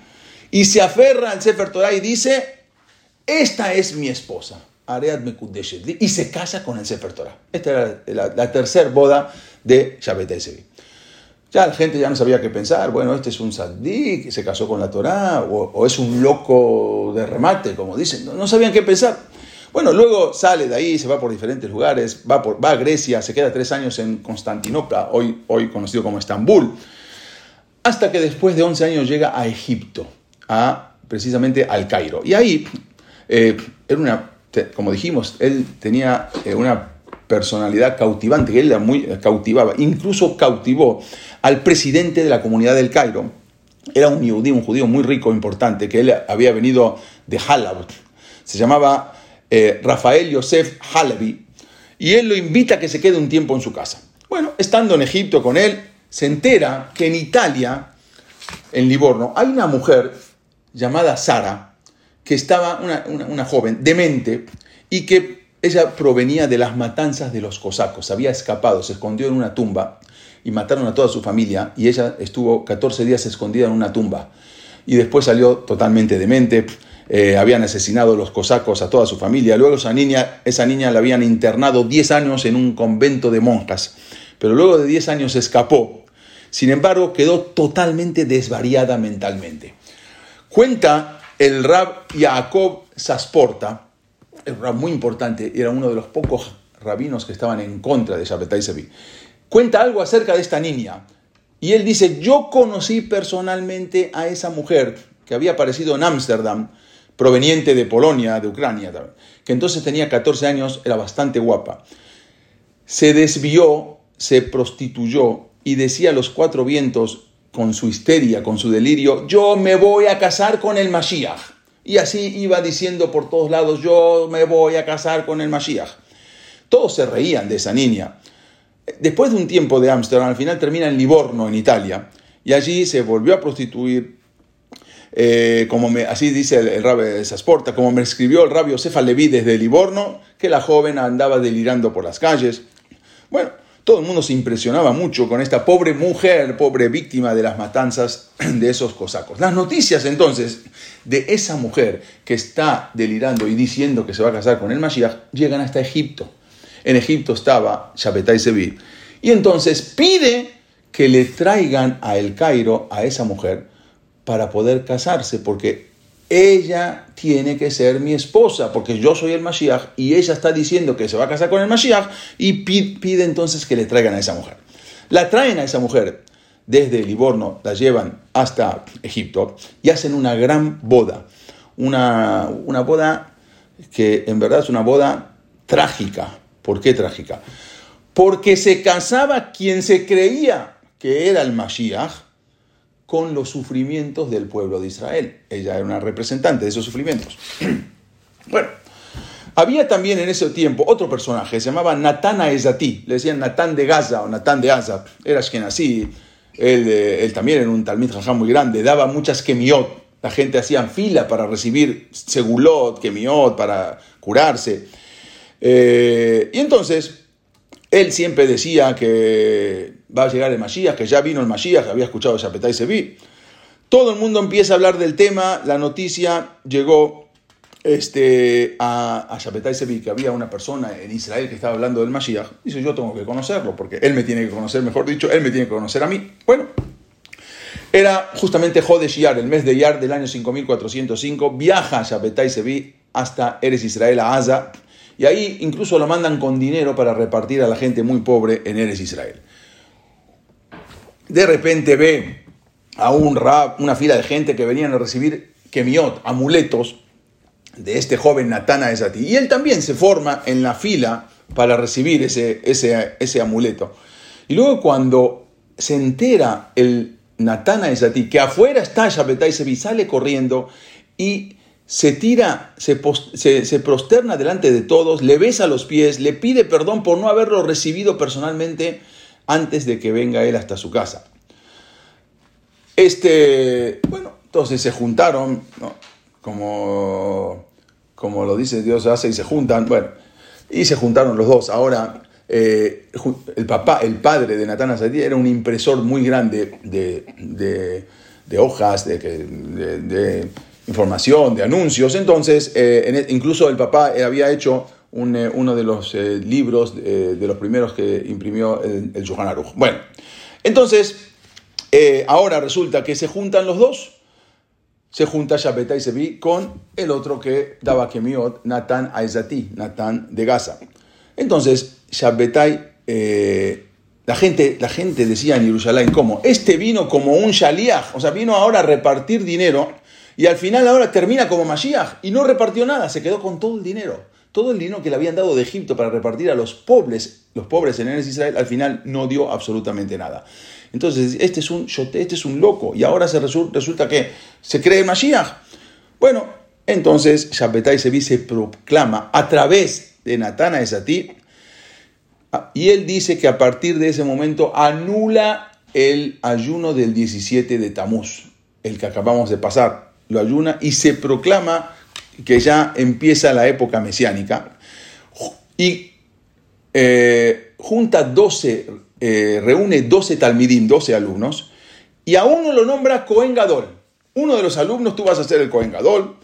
Y se aferra al Sefer Torah y dice, esta es mi esposa. Areat y se casa con el Sefer Torah. Esta era la, tercera boda de Shabbat Esevi. Ya la gente ya no sabía qué pensar. Bueno, este es un que se casó con la Torah, o, es un loco de remate, como dicen. No, sabían qué pensar. Bueno, luego sale de ahí, se va por diferentes lugares, va, por, va a Grecia, se queda tres años en Constantinopla, hoy, hoy conocido como Estambul, hasta que después de 11 años llega a Egipto, a, precisamente al Cairo. Y ahí eh, era una como dijimos, él tenía eh, una personalidad cautivante, que él la muy, eh, cautivaba, incluso cautivó al presidente de la comunidad del Cairo. Era un judío, un judío muy rico, importante, que él había venido de Halab. Se llamaba eh, Rafael Yosef Halabi. Y él lo invita a que se quede un tiempo en su casa. Bueno, estando en Egipto con él, se entera que en Italia, en Livorno, hay una mujer llamada Sara, que estaba una, joven demente y que ella provenía de las matanzas de los cosacos, había escapado, se escondió en una tumba y mataron a toda su familia y ella estuvo 14 días escondida en una tumba y después salió totalmente demente, eh, habían asesinado los cosacos a toda su familia, luego esa niña, esa niña la habían internado 10 años en un convento de monjas, pero luego de 10 años escapó, sin embargo quedó totalmente desvariada mentalmente. Cuenta el rab Jacob Sasporta, un rab muy importante, era uno de los pocos rabinos que estaban en contra de Shabbatai Sevi, cuenta algo acerca de esta niña. Y él dice, yo conocí personalmente a esa mujer que había aparecido en Ámsterdam, proveniente de Polonia, de Ucrania, que entonces tenía 14 años, era bastante guapa. Se desvió, se prostituyó y decía a los cuatro vientos, con su histeria, con su delirio, yo me voy a casar con el Mashiach. Y así iba diciendo por todos lados, yo me voy a casar con el Mashiach. Todos se reían de esa niña. Después de un tiempo de Ámsterdam, al final termina en Livorno, en Italia, y allí se volvió a prostituir, eh, como me, así dice el, el rabbi Sasporta, como me escribió el rabio Cefa Leví desde Livorno, que la joven andaba delirando por las calles. Bueno, todo el mundo se impresionaba mucho con esta pobre mujer, pobre víctima de las matanzas [CLEARS THROAT] de esos cosacos. Las noticias entonces de esa mujer que está delirando y diciendo que se va a casar con el Mashiach llegan hasta Egipto. En Egipto estaba Shabetai Sevi. Y entonces pide que le traigan a El Cairo a esa mujer para poder casarse, porque ella tiene que ser mi esposa, porque yo soy el Mashiach y ella está diciendo que se va a casar con el Mashiach y pide entonces que le traigan a esa mujer. La traen a esa mujer desde Livorno, la llevan hasta Egipto y hacen una gran boda. Una, una boda que en verdad es una boda trágica. ¿Por qué trágica? Porque se casaba quien se creía que era el Mashiach con los sufrimientos del pueblo de Israel. Ella era una representante de esos sufrimientos. [CLEARS THROAT] bueno, había también en ese tiempo otro personaje, se llamaba Natán Aezati, le decían Natán de Gaza o Natán de Azab, era él, eh, él también era un talmid jajá muy grande, daba muchas kemiot, la gente hacía fila para recibir segulot, kemiot, para curarse. Eh, y entonces, él siempre decía que va a llegar el Mashiach, que ya vino el Mashiach, había escuchado Shapetai Sevi. Todo el mundo empieza a hablar del tema, la noticia llegó este, a, a Shapetai Sevi, que había una persona en Israel que estaba hablando del Mashiach. Dice, yo tengo que conocerlo, porque él me tiene que conocer, mejor dicho, él me tiene que conocer a mí. Bueno, era justamente Jodesh Yar, el mes de Yar del año 5405, viaja a Shapetai Sevi hasta Eres Israel, a Aza, y ahí incluso lo mandan con dinero para repartir a la gente muy pobre en Eres Israel. De repente ve a un rab, una fila de gente que venían a recibir kemiot, amuletos, de este joven Natana Esati. Y él también se forma en la fila para recibir ese, ese, ese amuleto. Y luego cuando se entera el Natana Esati que afuera está Shabbatai Sevi, sale corriendo y se tira, se, se, prosterna delante de todos, le besa los pies, le pide perdón por no haberlo recibido personalmente antes de que venga él hasta su casa. Este, bueno, entonces se juntaron, como, como lo dice Dios hace y se juntan, bueno, y se juntaron los dos. Ahora, eh, el papá, el padre de Natán Asadí era un impresor muy grande de, de, hojas, de información, de anuncios. Entonces, eh, e, incluso el papá eh, había hecho eh, uno de los libros de los primeros que imprimió el, el. Bueno, entonces, ahora resulta que se juntan los dos. Se junta Shabbatai Sevi con el otro que daba Kemiot, Natán Aizati, Natán de Gaza. Entonces, Shabbatai, la, gente, la gente decía en Jerusalén, ¿cómo? Este vino como un shaliach, o sea, vino ahora a repartir dinero y al final ahora termina como Mashiach y no repartió nada, se quedó con todo el dinero. Todo el dinero que le habían dado de Egipto para repartir a los pobres, los pobres en Eres Israel, al final no dio absolutamente nada. Entonces, este es un, este es un loco y ahora se resulta que se cree Mashiach. Bueno, entonces Shabbatai Sevi se proclama a través de Natana Esatí y él dice que a partir de ese momento anula el ayuno del 17 de Tamuz, el que acabamos de pasar lo ayuna y se proclama que ya empieza la época mesiánica y eh, junta 12, eh, reúne 12 talmidim, 12 alumnos, y a uno lo nombra Cohen Gadol. Uno de los alumnos, tú vas a ser el Cohen Gadol,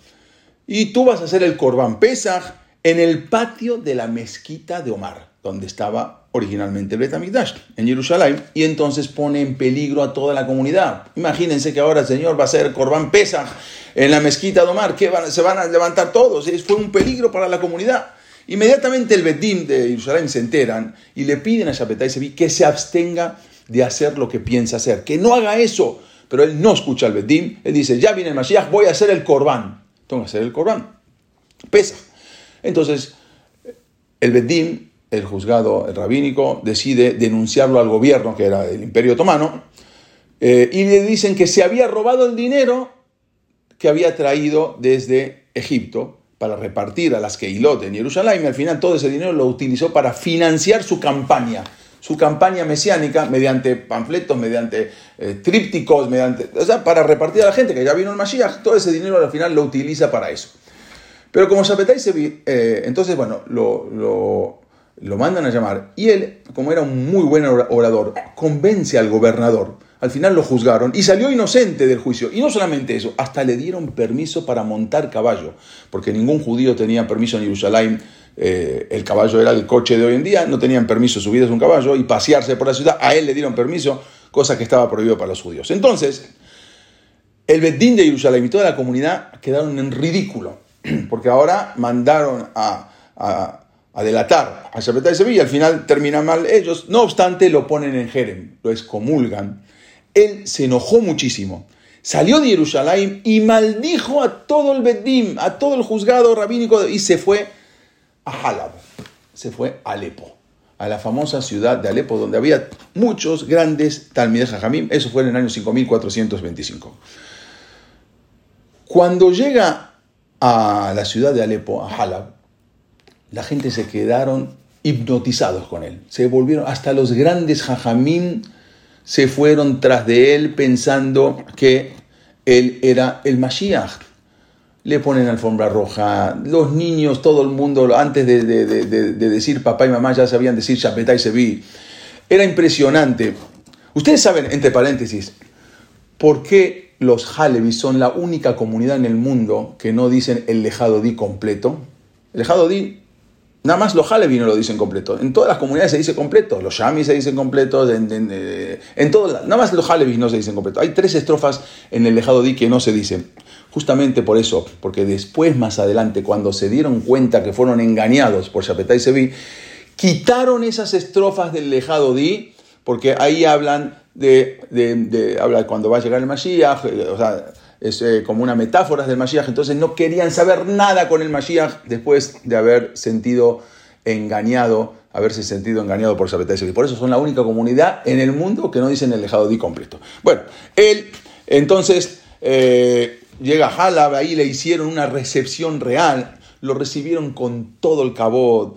y tú vas a ser el Corban Pesach en el patio de la mezquita de Omar, donde estaba originalmente el Betamigdash, en Jerusalén, y entonces pone en peligro a toda la comunidad. Imagínense que ahora el Señor va a ser Corban Pesach en la mezquita de Omar, que se van a levantar todos, fue un peligro para la comunidad. Inmediatamente el Bedim de Jerusalén se enteran y le piden a Shapetai Sevi que se abstenga de hacer lo que piensa hacer, que no haga eso. Pero él no escucha al Bedim, él dice, ya viene el Mashiach, voy a hacer el Corbán. Tengo que hacer el Corbán. Pesa. Entonces, el Bedim, el juzgado el rabínico, decide denunciarlo al gobierno, que era el Imperio Otomano, eh, y le dicen que se había robado el dinero que había traído desde Egipto para repartir a las Keilot en Jerusalén y al final todo ese dinero lo utilizó para financiar su campaña, su campaña mesiánica mediante panfletos, mediante eh, trípticos, mediante, o sea, para repartir a la gente que ya vino el Mashiach, todo ese dinero al final lo utiliza para eso. Pero como Shapetai se eh, entonces bueno, lo, lo mandan a llamar y él, como era un muy buen orador, convence al gobernador al final lo juzgaron y salió inocente del juicio. Y no solamente eso, hasta le dieron permiso para montar caballo, porque ningún judío tenía permiso en Jerusalén. Eh, el caballo era el coche de hoy en día, no tenían permiso subirse un caballo y pasearse por la ciudad. A él le dieron permiso, cosa que estaba prohibido para los judíos. Entonces, el Bedín de Jerusalén y toda la comunidad quedaron en ridículo, [CLEARS THROAT] porque ahora mandaron a, a, delatar a Shabbat de Sevilla, al final terminan mal ellos, no obstante lo ponen en Jerem, lo excomulgan él se enojó muchísimo. Salió de Jerusalén y maldijo a todo el Bedim, a todo el juzgado rabínico y se fue a Halab, se fue a Alepo, a la famosa ciudad de Alepo, donde había muchos grandes Talmideh Jajamim. Eso fue en el año 5425. Cuando llega a la ciudad de Alepo, a Halab, la gente se quedaron hipnotizados con él. Se volvieron hasta los grandes Jajamim se fueron tras de él pensando que él era el Mashiach. Le ponen alfombra roja, los niños, todo el mundo, antes de, decir papá y mamá ya sabían decir Shapetá y Sevi. Era impresionante. Ustedes saben, entre paréntesis, por qué los Halevis son la única comunidad en el mundo que no dicen el lejado di completo. El lejado di Nada más los Halevi no lo dicen completo. En todas las comunidades se dice completo. Los Yamis se dicen completos. En, en, eh, nada más los Halevi no se dicen completo. Hay tres estrofas en el Lejado Di que no se dicen. Justamente por eso, porque después, más adelante, cuando se dieron cuenta que fueron engañados por Shapetai Sevi, quitaron esas estrofas del Lejado Di, porque ahí hablan de, de, habla cuando va a llegar el Mashiach, eh, o sea, es eh, como una metáfora del Mashiach, entonces no querían saber nada con el Mashiach después de haber sentido engañado, haberse sentido engañado por Shabbatai y Por eso son la única comunidad en el mundo que no dicen el dejado di completo. Bueno, él entonces eh, llega Halab, ahí le hicieron una recepción real, lo recibieron con todo el cabot.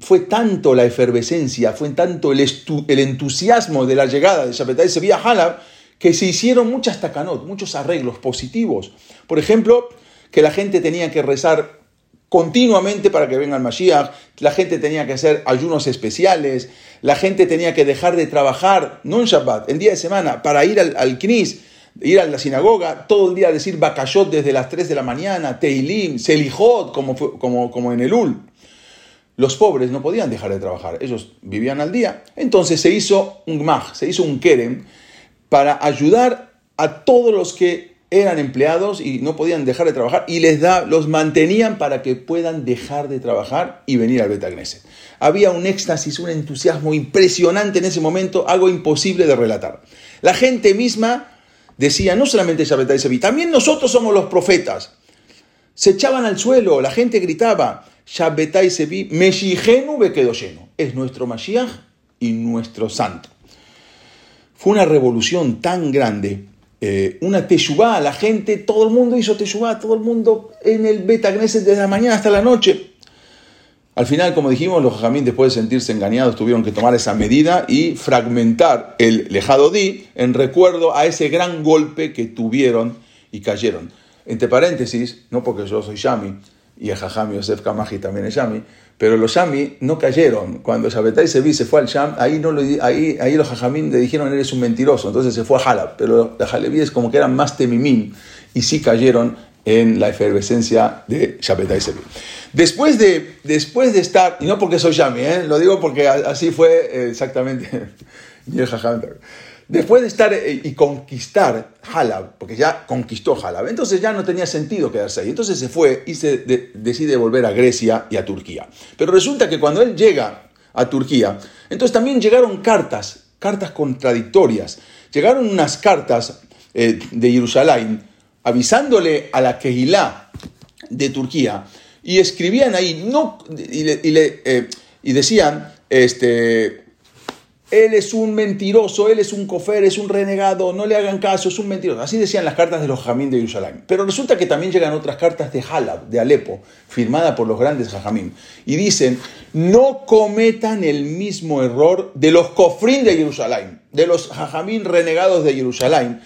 Fue tanto la efervescencia, fue tanto el, el entusiasmo de la llegada de Shabbatai Sevilla a Halab, que se hicieron muchas takanot, muchos arreglos positivos. Por ejemplo, que la gente tenía que rezar continuamente para que venga el Mashiach, la gente tenía que hacer ayunos especiales, la gente tenía que dejar de trabajar, no en Shabbat, en día de semana, para ir al, al Knis, ir a la sinagoga, todo el día decir Bakashot desde las 3 de la mañana, Teilim, Selijot, como, como, como en el Ul. Los pobres no podían dejar de trabajar, ellos vivían al día. Entonces se hizo un Gmach, se hizo un Kerem para ayudar a todos los que eran empleados y no podían dejar de trabajar y les da, los mantenían para que puedan dejar de trabajar y venir al Betagneset. Había un éxtasis, un entusiasmo impresionante en ese momento, algo imposible de relatar. La gente misma decía, no solamente Shabbat y también nosotros somos los profetas. Se echaban al suelo, la gente gritaba, Shabbat y Sevi, Meshihenu lleno. Es nuestro Mashiach y nuestro santo. Fue una revolución tan grande eh, una teshuvá, la gente, todo el mundo hizo teshuvá, todo el mundo en el beta desde la mañana hasta la noche. Al final, como dijimos, los jajamín, después de sentirse engañados, tuvieron que tomar esa medida y fragmentar el lejado di en recuerdo a ese gran golpe que tuvieron y cayeron. Entre paréntesis, no porque yo soy Shami y el jajam Yosef Kamaji también es Shami, pero los Shami no cayeron. Cuando Shabbatai Sevi se fue al Sham, ahí, no lo, ahí, ahí los Jajamín le dijeron eres un mentiroso, entonces se fue a Halab. Pero los Halevíes como que eran más temimín y sí cayeron en la efervescencia de Shabbatai Sevi. Después de, después de estar, y no porque soy Shami, ¿eh? lo digo porque así fue exactamente [LAUGHS] el Jajam. Después de estar eh, y conquistar Halab, porque ya conquistó Halab, entonces ya no tenía sentido quedarse ahí. Entonces se fue y se decide volver a Grecia y a Turquía. Pero resulta que cuando él llega a Turquía, entonces también llegaron cartas, cartas contradictorias. Llegaron unas cartas eh, de Jerusalén avisándole a la Kehilá de Turquía y escribían ahí, no, y, eh, y decían, este, él es un mentiroso, él es un cofer, es un renegado, no le hagan caso, es un mentiroso. Así decían las cartas de los Jamín de Jerusalén. Pero resulta que también llegan otras cartas de Halab, de Alepo, firmadas por los grandes Jajamín. Y dicen, no cometan el mismo error de los cofrín de Jerusalén, de los Jajamín renegados de Jerusalén,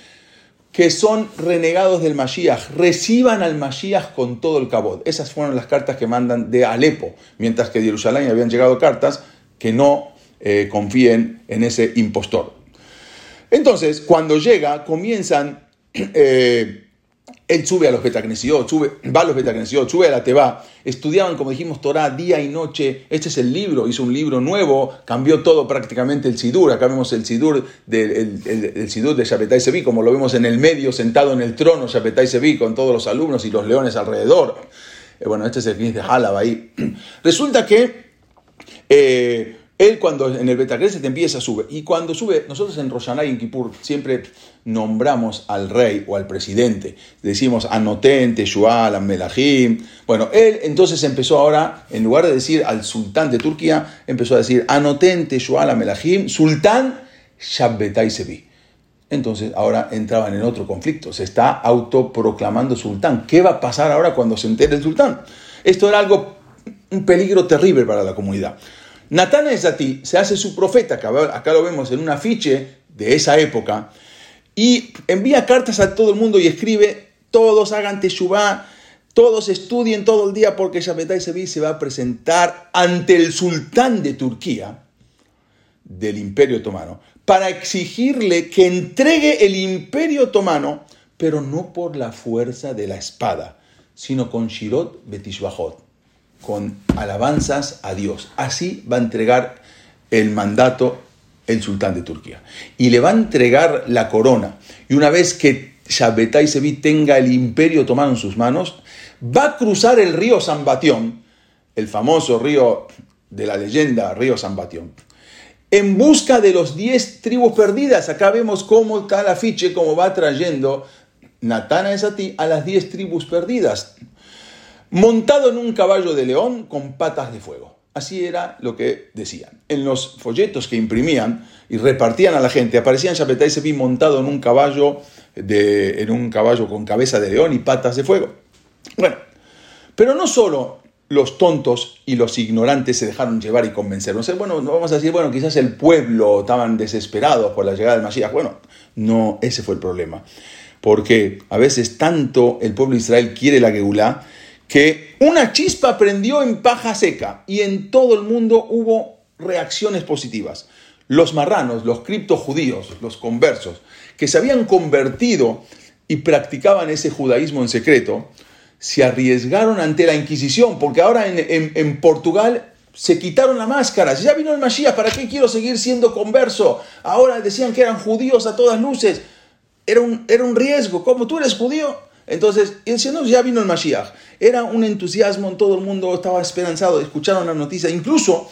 que son renegados del Mashiach. Reciban al Mashiach con todo el cabot. Esas fueron las cartas que mandan de Alepo, mientras que de Jerusalén habían llegado cartas que no eh, confíen en ese impostor. Entonces, cuando llega, comienzan, [CLEARS THROAT] eh, él sube a los Betacnesiot, sube, va a los Betacnesiot, sube a la Teba, estudiaban, como dijimos, Torah día y noche. Este es el libro, hizo un libro nuevo, cambió todo prácticamente el Sidur. Acá vemos el Sidur, de, el, Sidur de Shabbatai Sevi, como lo vemos en el medio, sentado en el trono, Shabbatai Sevi, con todos los alumnos y los leones alrededor. Eh, bueno, este es el fin de Halab ahí. [CLEARS THROAT] Resulta que él cuando en el te empieza a subir. Y cuando sube, nosotros en Roshanay, en Kippur, siempre nombramos al rey o al presidente. Decimos Anoten, Teshual, Melahim. Bueno, él entonces empezó ahora, en lugar de decir al sultán de Turquía, empezó a decir Anoten, Teshual, Melahim, sultán Shabbetai Sevi. Entonces ahora entraban en otro conflicto. Se está autoproclamando sultán. ¿Qué va a pasar ahora cuando se entere el sultán? Esto era algo, un peligro terrible para la comunidad. Natán es a ti, se hace su profeta, acá lo vemos en un afiche de esa época, y envía cartas a todo el mundo y escribe, todos hagan teshuvah, todos estudien todo el día porque Shabbatai Sevi se va a presentar ante el sultán de Turquía, del Imperio Otomano, para exigirle que entregue el Imperio Otomano, pero no por la fuerza de la espada, sino con Shirot Betishbahot, con alabanzas a Dios. Así va a entregar el mandato el sultán de Turquía. Y le va a entregar la corona. Y una vez que Shabbatai Sevi tenga el imperio tomado en sus manos, va a cruzar el río Batión, el famoso río de la leyenda, río Batión, en busca de los diez tribus perdidas. Acá vemos cómo está el afiche, cómo va trayendo Natana es a las diez tribus perdidas montado en un caballo de león con patas de fuego. Así era lo que decían. En los folletos que imprimían y repartían a la gente, aparecían Shabbatai Sevi montado en un caballo, de, en un caballo con cabeza de león y patas de fuego. Bueno, pero no solo los tontos y los ignorantes se dejaron llevar y convencer. No sé, bueno, no vamos a decir, bueno, quizás el pueblo estaban desesperados por la llegada del Mashiach. Bueno, no, ese fue el problema. Porque a veces tanto el pueblo de Israel quiere la Geulah que una chispa prendió en paja seca y en todo el mundo hubo reacciones positivas. Los marranos, los criptojudíos, los conversos, que se habían convertido y practicaban ese judaísmo en secreto, se arriesgaron ante la Inquisición, porque ahora en, Portugal se quitaron la máscara. Ya vino el Mashiach, ¿para qué quiero seguir siendo converso? Ahora decían que eran judíos a todas luces. Era un, era un riesgo. ¿Cómo tú eres judío? Entonces, diciendo ya vino el Mashiach. Era un entusiasmo en todo el mundo, estaba esperanzado, escucharon la noticia. Incluso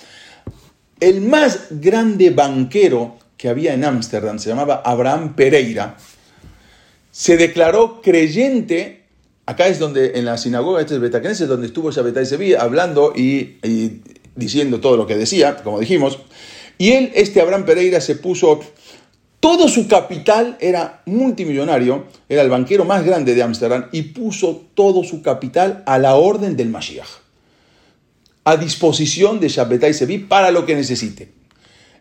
el más grande banquero que había en Ámsterdam, se llamaba Abraham Pereira, se declaró creyente Acá es donde, en la sinagoga, este es Betacneses, donde estuvo Shabbatai Sevi hablando y, diciendo todo lo que decía, como dijimos. Y él, este Abraham Pereira, se puso, todo su capital era multimillonario, era el banquero más grande de Ámsterdam, y puso todo su capital a la orden del Mashiach, a disposición de Shabbatai Sevi para lo que necesite.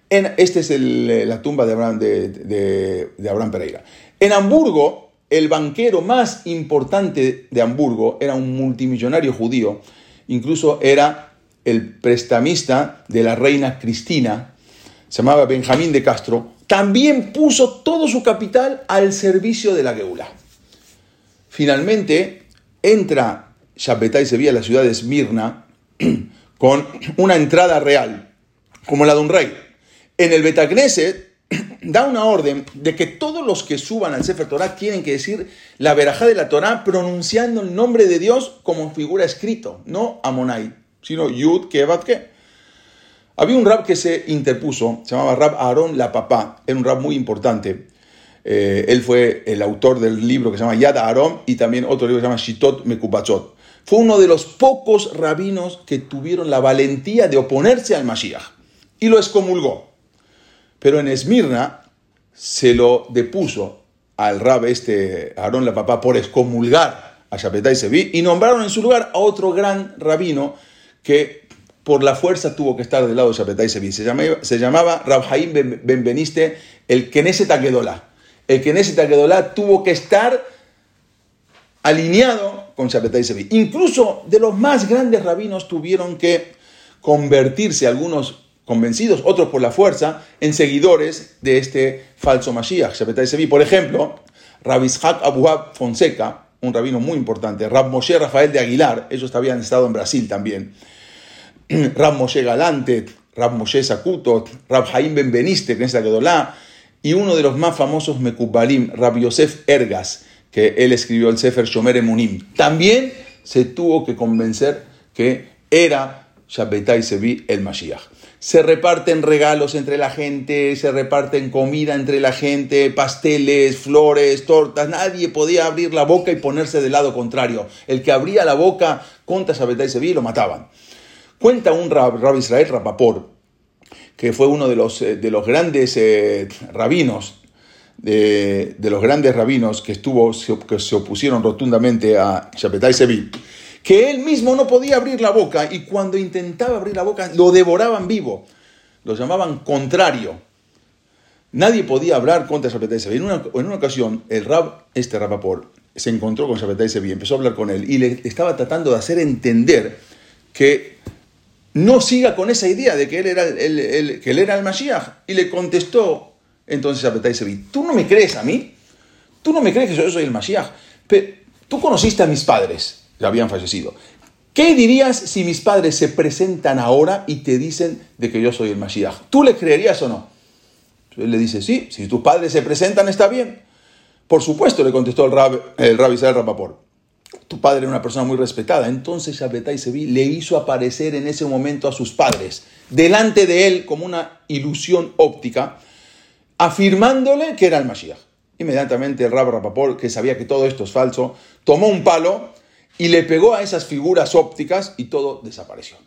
En, esta es la tumba de Abraham, de Abraham Pereira. En Hamburgo, el banquero más importante de Hamburgo era un multimillonario judío, incluso era el prestamista de la reina Cristina, se llamaba Benjamín de Castro, también puso todo su capital al servicio de la Geula. Finalmente entra Shabbatai Sevilla la ciudad de Esmirna [CLEARS THROAT] con una entrada real, como la de un rey. En el Betagneset [CLEARS THROAT] da una orden de que todos los que suban al Sefer Torah tienen que decir la verajá de la Torah pronunciando el nombre de Dios como figura escrito, no Amonai, sino Yud Kevat Ke. Había un rab que se interpuso, se llamaba Rab Aaron la Papá, era un rab muy importante. Eh, él fue el autor del libro que se llama Yad Aaron y también otro libro que se llama Shitot Mekubachot. Fue uno de los pocos rabinos que tuvieron la valentía de oponerse al Mashiach y lo excomulgó. Pero en Esmirna se lo depuso al rab este Aarón la papá por excomulgar a Shapetai Sevi y nombraron en su lugar a otro gran rabino que por la fuerza tuvo que estar del lado de Shapetai Sevi. Se llamaba, se llamaba Rabhaim Benveniste el Knesset Akedolah. El Knesset Akedolah tuvo que estar alineado con Shapetai Sevi. Incluso de los más grandes rabinos tuvieron que convertirse algunos convencidos, otros por la fuerza, en seguidores de este falso Mashiach, Sevi. Por ejemplo, Rabishak Abuab Fonseca, un rabino muy importante, Rab Moshe Rafael de Aguilar, ellos habían estado en Brasil también, [CLEARS THROAT] Rab Moshe Galante, Rab Moshe Sakuto, Rab Haim Benveniste, la Gedolá, y uno de los más famosos Mekubalim, Rab Yosef Ergas, que él escribió el Sefer Shomer Emunim. También se tuvo que convencer que era Shabbatai Sevi el Mashiach se reparten regalos entre la gente, se reparten comida entre la gente, pasteles, flores, tortas. Nadie podía abrir la boca y ponerse del lado contrario. El que abría la boca contra Shabbatai Sevi lo mataban. Cuenta un rab, Israel Rapapor, que fue uno de los, eh, de los grandes eh, rabinos, de, los grandes rabinos que, estuvo, que se opusieron rotundamente a Shabbatai Sevi que él mismo no podía abrir la boca y cuando intentaba abrir la boca lo devoraban vivo. Lo llamaban contrario. Nadie podía hablar contra Shabbatai Sevi. En una, en una ocasión, el rab, este Rapaport, se encontró con Shabbatai Sevi, empezó a hablar con él y le estaba tratando de hacer entender que no siga con esa idea de que él era el, que él era el Mashiach. Y le contestó entonces Shabbatai Sevi, ¿tú no me crees a mí? ¿Tú no me crees que yo soy el Mashiach? Pero, Tú conociste a mis padres ya habían fallecido. ¿Qué dirías si mis padres se presentan ahora y te dicen de que yo soy el Mashiach? ¿Tú le creerías o no? Él le dice, sí, si tus padres se presentan está bien. Por supuesto, le contestó el rab, el rab Israel Rapaport. Tu padre era una persona muy respetada. Entonces Shabbatai Sevi le hizo aparecer en ese momento a sus padres, delante de él como una ilusión óptica, afirmándole que era el Mashiach. Inmediatamente el rab Rapaport, que sabía que todo esto es falso, tomó un palo y le pegó a esas figuras ópticas y todo desapareció.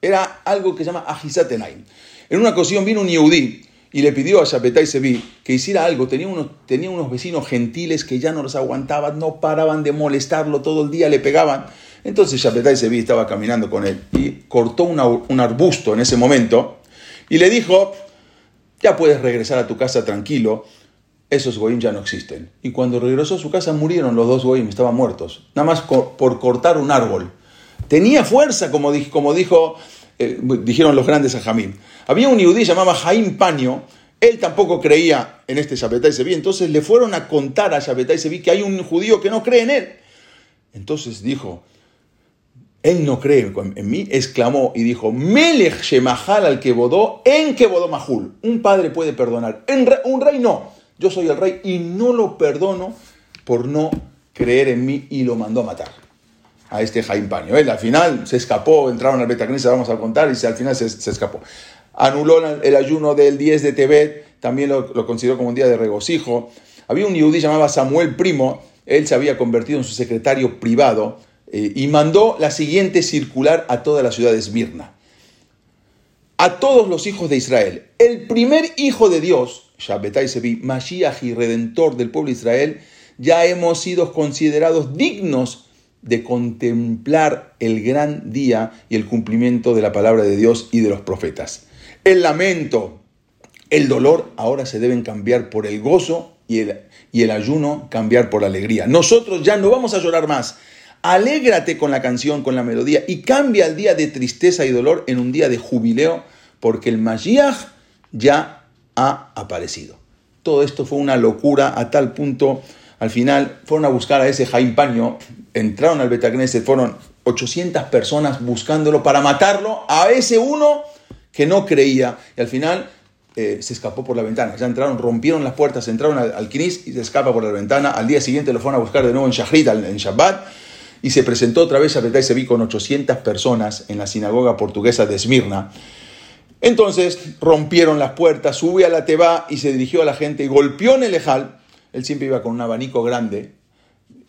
Era algo que se llama Ajisatenaim. En una ocasión vino un Yehudí y le pidió a Shapetai Sevi que hiciera algo. Tenía unos, tenía unos vecinos gentiles que ya no los aguantaban, no paraban de molestarlo, todo el día le pegaban. Entonces Shapetai Sevi estaba caminando con él y cortó un arbusto en ese momento y le dijo, ya puedes regresar a tu casa tranquilo, esos goyim ya no existen. Y cuando regresó a su casa murieron los dos goyim, estaban muertos, nada más por cortar un árbol. Tenía fuerza, como, como dijo, eh, dijeron los grandes ajamín. Había un yudí llamado Jaim Paño, él tampoco creía en este Shabbatai Sevi, entonces le fueron a contar a Shabbatai Sevi que hay un judío que no cree en él. Entonces dijo, él no cree en mí, exclamó y dijo, Melech Shemahal al que bodó, en que bodó Mahul. Un padre puede perdonar, un rey no. Yo soy el rey y no lo perdono por no creer en mí y lo mandó a matar a este Jaime Paño. Él al final se escapó, entraron al Betacnisa, vamos a contar, y al final se, escapó. Anuló el ayuno del 10 de Tebet, también lo, consideró como un día de regocijo. Había un yudí llamado Samuel Primo, él se había convertido en su secretario privado eh, y mandó la siguiente circular a toda la ciudad de Esmirna. A todos los hijos de Israel, el primer hijo de Dios, Shabbatai Sevi, Mashiach y Redentor del pueblo de Israel, ya hemos sido considerados dignos de contemplar el gran día y el cumplimiento de la palabra de Dios y de los profetas. El lamento, el dolor ahora se deben cambiar por el gozo y el, y el ayuno cambiar por la alegría. Nosotros ya no vamos a llorar más, Alégrate con la canción, con la melodía y cambia el día de tristeza y dolor en un día de jubileo porque el Mashiach ya ha aparecido. Todo esto fue una locura a tal punto, al final fueron a buscar a ese Jaime Paño, entraron al Betagneset, fueron 800 personas buscándolo para matarlo a ese uno que no creía y al final eh, se escapó por la ventana. Ya entraron, rompieron las puertas, entraron al, al y se escapa por la ventana. Al día siguiente lo fueron a buscar de nuevo en Shahrit, en Shabbat y se presentó otra vez a Betai Sevi con 800 personas en la sinagoga portuguesa de Esmirna. Entonces rompieron las puertas, sube a la Teba y se dirigió a la gente y golpeó en el Ejal. Él siempre iba con un abanico grande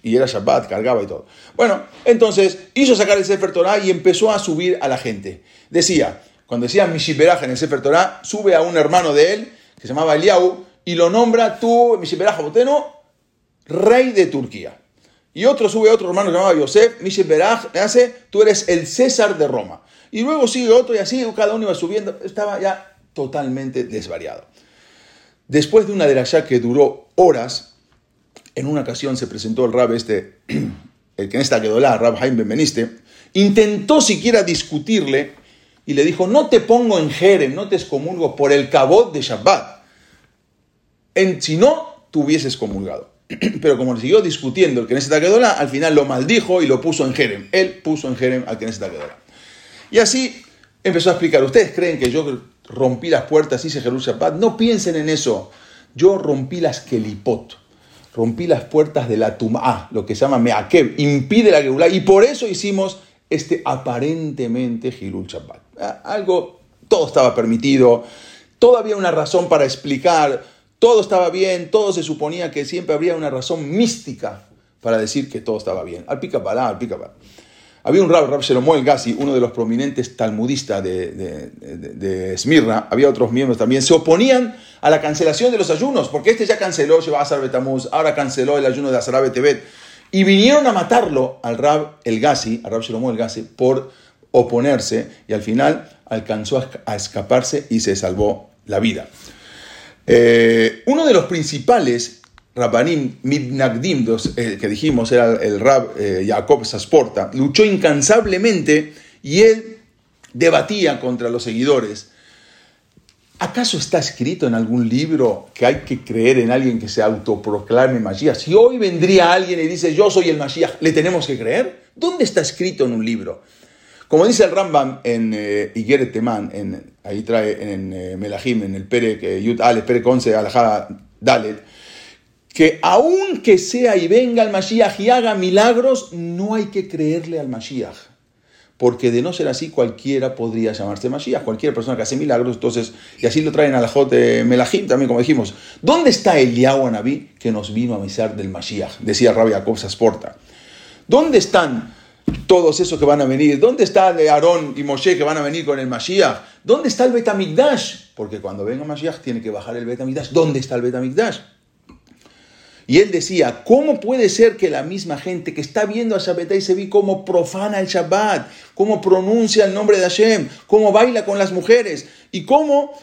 y era Shabbat, cargaba y todo. Bueno, entonces hizo sacar el Sefer Torah y empezó a subir a la gente. Decía, cuando decía Mishiberaj en el Sefer Torah, sube a un hermano de él que se llamaba Eliau y lo nombra tú, Mishiberaj Boteno, rey de Turquía. Y otro sube a otro hermano llamado Yosef, Mishe Beraj, hace, tú eres el César de Roma. Y luego sigue otro y así cada uno iba subiendo, estaba ya totalmente desvariado. Después de una de las ya que duró horas, en una ocasión se presentó el rab este, [CLEARS THROAT] el que en quedó la, Rab Jaime Benveniste, intentó siquiera discutirle y le dijo, no te pongo en Jerem, no te excomulgo por el cabot de Shabbat. En, si no, tú hubieses comulgado. [CLEARS THROAT] Pero como siguió discutiendo el Knesset Akedola, al final lo maldijo y lo puso en Jerem. Él puso en Jerem al Knesset Akedola. Y así empezó a explicar. ¿Ustedes creen que yo rompí las puertas, hice Jerusalén Shabbat? No piensen en eso. Yo rompí las Kelipot. Rompí las puertas de la Tum'a, lo que se llama Meakev, impide la Geulá. Y por eso hicimos este aparentemente Hilul Shabbat. Ah, algo, todo estaba permitido. Todavía una razón para explicar todo estaba bien, todo se suponía que siempre habría una razón mística para decir que todo estaba bien. Al pica al pica. Había un rab, Rab Shelomo Gassi, uno de los prominentes talmudistas de, de, Esmirna, había otros miembros también, se oponían a la cancelación de los ayunos, porque este ya canceló Sheba Azar Betamuz, ahora canceló el ayuno de Azar Betebet, y vinieron a matarlo al Rab El Gassi, al Rab Shelomo El Gassi, por oponerse, y al final alcanzó a escaparse y se salvó la vida. Eh, uno de los principales Rabbanim Midnagdim, eh, que dijimos era el Rab eh, Jacob Sasporta, luchó incansablemente y él debatía contra los seguidores. ¿Acaso está escrito en algún libro que hay que creer en alguien que se autoproclame Mashiach? Si hoy vendría alguien y dice yo soy el Mashiach, ¿le tenemos que creer? ¿Dónde está escrito en un libro? Como dice el Rambam en eh, Igeret en, ahí trae en eh, Melahim, en el Pere, que Yud Ale, Pere Conce, Alajá Dalet, que aunque sea y venga el Mashiach y haga milagros, no hay que creerle al Mashiach. Porque de no ser así, cualquiera podría llamarse Mashiach, cualquier persona que hace milagros, entonces, y así lo traen a la Jote Melahim también, como dijimos. ¿Dónde está el Naví que nos vino a avisar del Mashiach? Decía Rabia Yaakov Sasporta. ¿Dónde están todos esos que van a venir? ¿Dónde está Aarón y Moshe que van a venir con el Mashiach? ¿Dónde está el Betamigdash? Porque cuando venga Mashiach tiene que bajar el Betamigdash. ¿Dónde está el Betamigdash? Y él decía, ¿cómo puede ser que la misma gente que está viendo a Shabbat y se vi cómo profana el Shabbat, cómo pronuncia el nombre de Hashem, cómo baila con las mujeres y cómo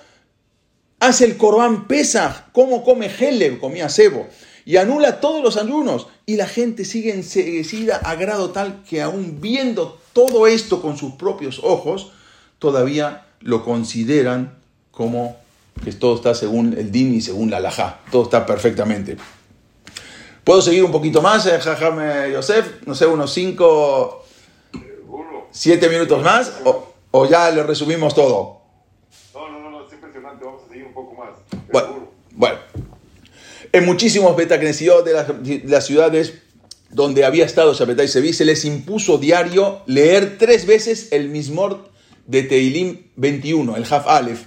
hace el Corban Pesach, cómo come Heleb, comía cebo, y anula todos los ayunos, y la gente sigue enseguida a grado tal que aún viendo todo esto con sus propios ojos, todavía lo consideran como que todo está según el din y según la laja, todo está perfectamente. ¿Puedo seguir un poquito más, eh, Jajame Yosef? No sé, unos 5, 7 minutos más, o, ya le resumimos todo. No, no, no, es impresionante, vamos a seguir un poco más. Bueno, bueno. En muchísimos Betacnesiot de, de las ciudades donde había estado Shabetai Sevi, se les impuso diario leer tres veces el Mismor de Teilim 21, el Haf Aleph.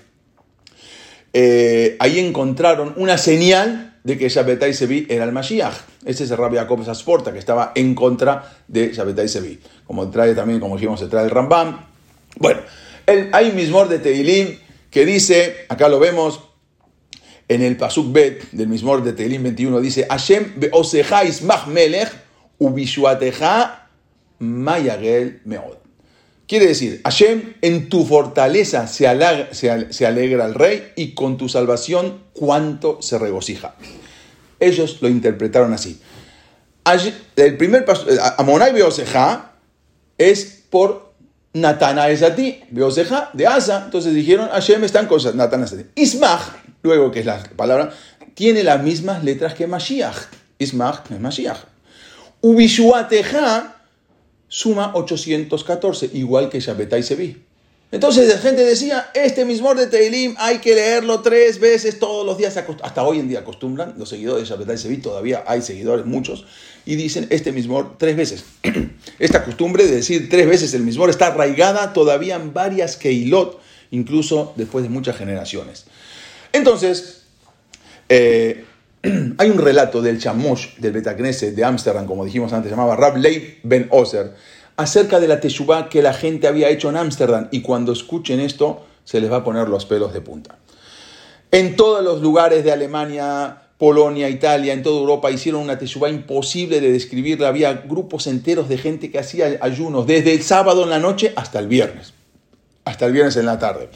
Eh, ahí encontraron una señal de que Shabbatai Sevi era el Mashiach. Ese es el Rabbi Jacob Sasporta, que estaba en contra de Shabbatai Sevi. Como trae también, como dijimos, se trae el Rambam. Bueno, el, hay mismor de Teilim que dice, acá lo vemos, en el Pasuk Bet del mismor de Teilim 21, dice, Hashem beoseja ismach melech ubishuateja mayagel meod. Quiere decir, Hashem, en tu fortaleza se alegra, el rey y con tu salvación cuánto se regocija. Ellos lo interpretaron así. El primer paso, Amonai Beoseja es por Natana Esati, Beoseja de Asa. Entonces dijeron, Hashem están cosas, Natana Esati. Ismach, luego que es la palabra, tiene las mismas letras que Mashiach. Ismach es Mashiach. Ubishuateja suma 814, igual que Shabbatai Sevi. Entonces la gente decía, este mismo de Teilim hay que leerlo tres veces todos los días, hasta hoy en día acostumbran, los seguidores de Shabbatai Sevi, todavía hay seguidores, muchos, y dicen este mismo tres veces. [CLEARS THROAT] Esta costumbre de decir tres veces el mismo está arraigada todavía en varias Keilot, incluso después de muchas generaciones. Entonces, eh, [CLEARS THROAT] Hay un relato del Chamosh del Betacneset de Ámsterdam, como dijimos antes, llamaba Rab Leib Ben Ozer, acerca de la Teshuvah que la gente había hecho en Ámsterdam. Y cuando escuchen esto, se les va a poner los pelos de punta. En todos los lugares de Alemania, Polonia, Italia, en toda Europa hicieron una Teshuvah imposible de describirla. Había grupos enteros de gente que hacía ayunos desde el sábado en la noche hasta el viernes. Hasta el viernes en la tarde.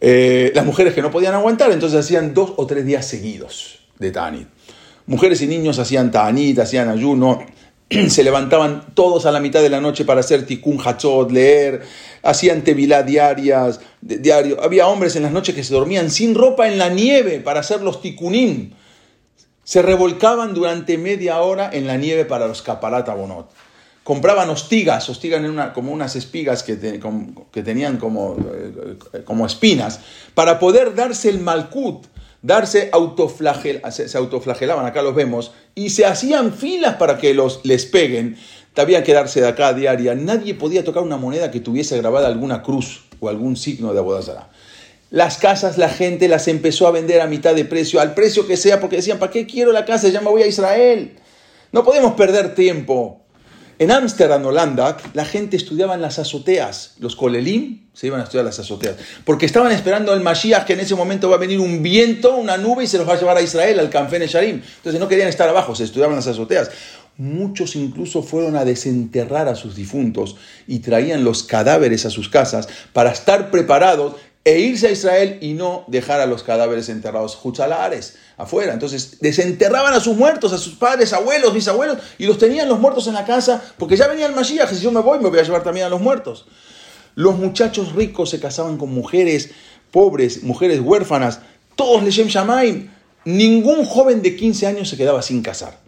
Eh, las mujeres que no podían aguantar, entonces hacían dos o tres días seguidos de. Mujeres y niños hacían Tanit, hacían ayuno, [CLEARS THROAT] se levantaban todos a la mitad de la noche para hacer tikkun hachot, leer, hacían tevilá diarias, diario. Había hombres en las noches que se dormían sin ropa en la nieve para hacer los tikkunim. Se revolcaban durante media hora en la nieve para los caparat abonot. Compraban hostigas, hostigan una, como unas espigas que, que tenían como, eh, como espinas, para poder darse el malkut, darse autoflagel, se, autoflagelaban, acá los vemos, y se hacían filas para que los, les peguen. Había que darse de acá a diaria. Nadie podía tocar una moneda que tuviese grabada alguna cruz o algún signo de Abodazara. Las casas, la gente las empezó a vender a mitad de precio, al precio que sea, porque decían, ¿para qué quiero la casa? Ya me voy a Israel. No podemos perder tiempo. En Ámsterdam, Holanda, la gente estudiaba en las azoteas. Los colelim se iban a estudiar las azoteas. Porque estaban esperando el Mashiach, que en ese momento va a venir un viento, una nube, y se los va a llevar a Israel, al Canfene Sharim. Entonces no querían estar abajo, se estudiaban las azoteas. Muchos incluso fueron a desenterrar a sus difuntos y traían los cadáveres a sus casas para estar preparados e irse a Israel y no dejar a los cadáveres enterrados juchalares afuera. Entonces desenterraban a sus muertos, a sus padres, abuelos, bisabuelos, y los tenían los muertos en la casa, porque ya venía el Mashiach, si yo me voy me voy a llevar también a los muertos. Los muchachos ricos se casaban con mujeres pobres, mujeres huérfanas, todos Leshem Shamaim. Ningún joven de 15 años se quedaba sin casar,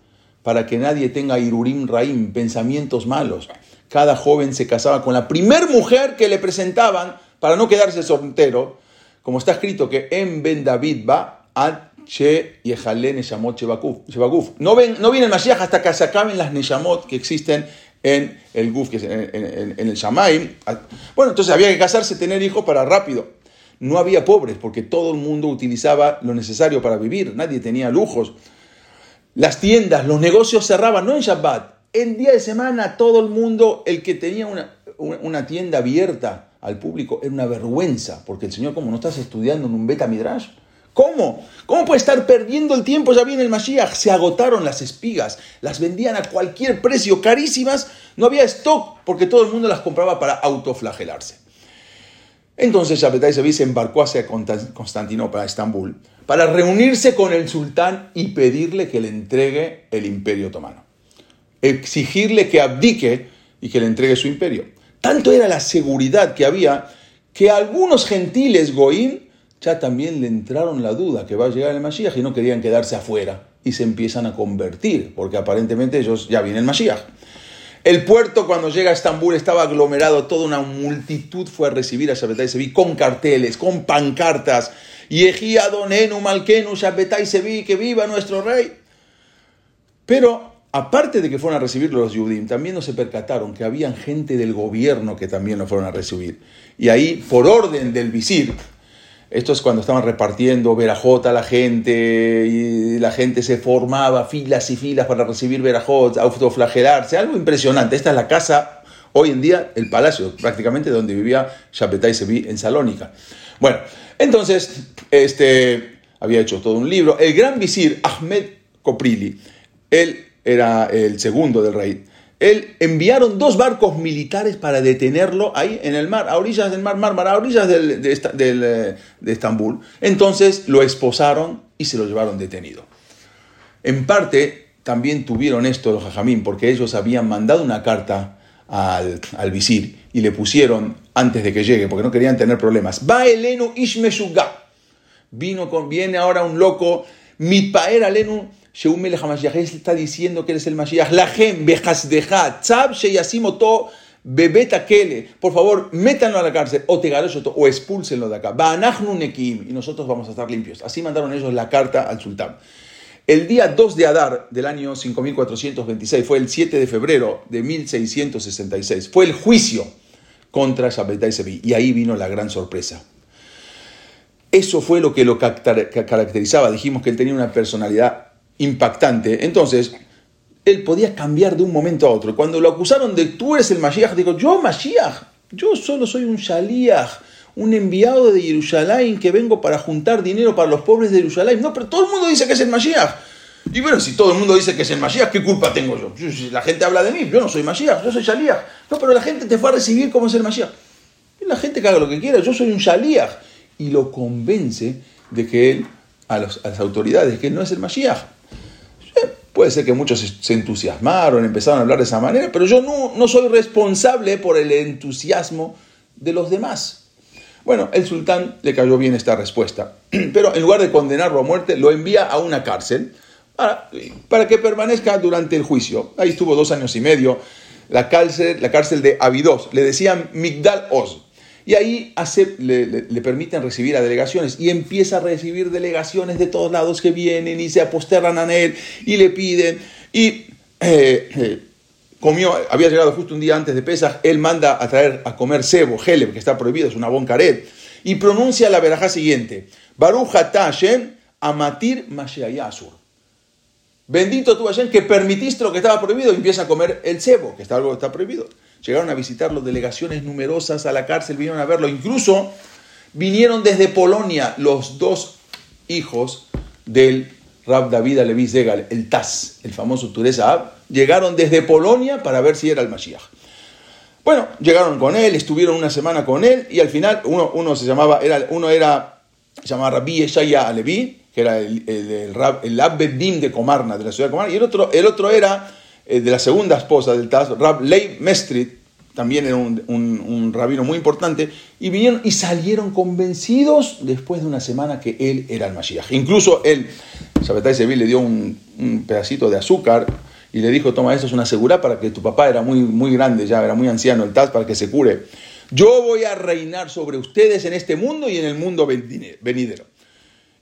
para que nadie tenga Irurim Raim, pensamientos malos. Cada joven se casaba con la primer mujer que le presentaban para no quedarse soltero, como está escrito que en Ben David va a Che y Neshamot No, ven, no viene el Mashiach hasta que se acaben las Neshamot que existen en el Guf, que en, el Shamaim. Bueno, entonces había que casarse, tener hijos para rápido. No había pobres porque todo el mundo utilizaba lo necesario para vivir. Nadie tenía lujos. Las tiendas, los negocios cerraban, no en Shabbat, el día de semana todo el mundo, el que tenía una, una tienda abierta al público, era una vergüenza, porque el Señor, como no estás estudiando en un beta midrash, ¿Cómo? ¿Cómo puede estar perdiendo el tiempo? Ya viene el Mashiach. Se agotaron las espigas. Las vendían a cualquier precio, carísimas. No había stock porque todo el mundo las compraba para autoflagelarse. Entonces Shabbatai Sevi se embarcó hacia Constantinopla, Estambul, para reunirse con el sultán y pedirle que le entregue el imperio otomano. Exigirle que abdique y que le entregue su imperio. Tanto era la seguridad que había que algunos gentiles goín ya también le entraron la duda que va a llegar el Mashiach y no querían quedarse afuera y se empiezan a convertir, porque aparentemente ellos ya vienen el Mashiach. El puerto cuando llega a Estambul estaba aglomerado, toda una multitud fue a recibir a Shabbatai Sevi con carteles, con pancartas, y Ejía Donenu Malkenu Shabbatai Sevi, que viva nuestro rey. Pero aparte de que fueron a recibir los Yudim, también no se percataron que habían gente del gobierno que también lo fueron a recibir. Y ahí, por orden del visir, esto es cuando estaban repartiendo verajot a la gente y la gente se formaba filas y filas para recibir verajot, autoflagelarse, algo impresionante. Esta es la casa, hoy en día, el palacio prácticamente donde vivía Shapetai Sevi en Salónica. Bueno, entonces, este, había hecho todo un libro. El gran visir Ahmed Koprili, él era el segundo del rey, él enviaron dos barcos militares para detenerlo ahí en el mar, a orillas del mar Mármara, a orillas de, de, Estambul. Entonces lo esposaron y se lo llevaron detenido. En parte también tuvieron esto los jajamín, porque ellos habían mandado una carta al, al, visir y le pusieron antes de que llegue, porque no querían tener problemas. Va Elenu Ishmeshuga. Vino con, viene ahora un loco, Mitpaer Alenu Sheum Melech HaMashiach, está diciendo que él es el Mashiach. Lahem, Behasdeja, Tzab, Sheyasimoto, Bebeta Kele. Por favor, métanlo a la cárcel, o te o expúlsenlo de acá. Nekim, y nosotros vamos a estar limpios. Así mandaron ellos la carta al sultán. El día 2 de Adar del año 5426, fue el 7 de febrero de 1666, fue el juicio contra Shabbatai Sevi. Y ahí vino la gran sorpresa. Eso fue lo que lo caracterizaba. Dijimos que él tenía una personalidad impactante. Entonces, él podía cambiar de un momento a otro. Cuando lo acusaron de tú eres el Mashiach, dijo, yo Mashiach, yo solo soy un Shaliach, un enviado de Jerusalén que vengo para juntar dinero para los pobres de Jerusalén. No, pero todo el mundo dice que es el Mashiach. Y bueno, si todo el mundo dice que es el Mashiach, ¿qué culpa tengo yo? Si la gente habla de mí, yo no soy Mashiach, yo soy Shaliach. No, pero la gente te fue a recibir como es el Mashiach. Y la gente que haga lo que quiera, yo soy un Shaliach. Y lo convence de que él, a, a las autoridades, que él no es el Mashiach. Puede ser que muchos se entusiasmaron, empezaron a hablar de esa manera, pero yo no, soy responsable por el entusiasmo de los demás. Bueno, el sultán le cayó bien esta respuesta, [CLEARS THROAT] pero en lugar de condenarlo a muerte, lo envía a una cárcel para, para que permanezca durante el juicio. Ahí estuvo dos años y medio, la cárcel, la cárcel de Abidos, le decían Migdal Oz. Y ahí le, permiten recibir a delegaciones y empieza a recibir delegaciones de todos lados que vienen y se aposterran a él y le piden. Y eh, eh, comió, había llegado justo un día antes de Pesach, él manda a traer a comer cebo, geleb, que está prohibido, es una boncaret, y pronuncia la verajá siguiente: Baruch Hashem amatir masheayasur. Bendito tú Hashem que permitiste lo que estaba prohibido y empieza a comer el cebo, que está algo que está prohibido. Llegaron a visitarlo delegaciones numerosas a la cárcel, vinieron a verlo. Incluso vinieron desde Polonia los dos hijos del Rab David Alevi Zegal, el Taz, el famoso Turesa Ab, llegaron desde Polonia para ver si era el Mashiach. Bueno, llegaron con él, estuvieron una semana con él y al final uno, se llamaba, era, uno era, se llamaba Rabbi Eshaya Alevi, que era el, el, el, el de Comarna, de la ciudad de Comarna, y el otro, el otro era eh, de la segunda esposa del Taz, Rab Leib Mestrit, también era un, rabino muy importante, y vinieron y salieron convencidos después de una semana que él era el Mashiach. Incluso él, Sabbatai Seville le dio un, pedacito de azúcar y le dijo, toma, eso es una seguridad para que tu papá era muy, muy grande ya, era muy anciano, el Taz, para que se cure. Yo voy a reinar sobre ustedes en este mundo y en el mundo venidero.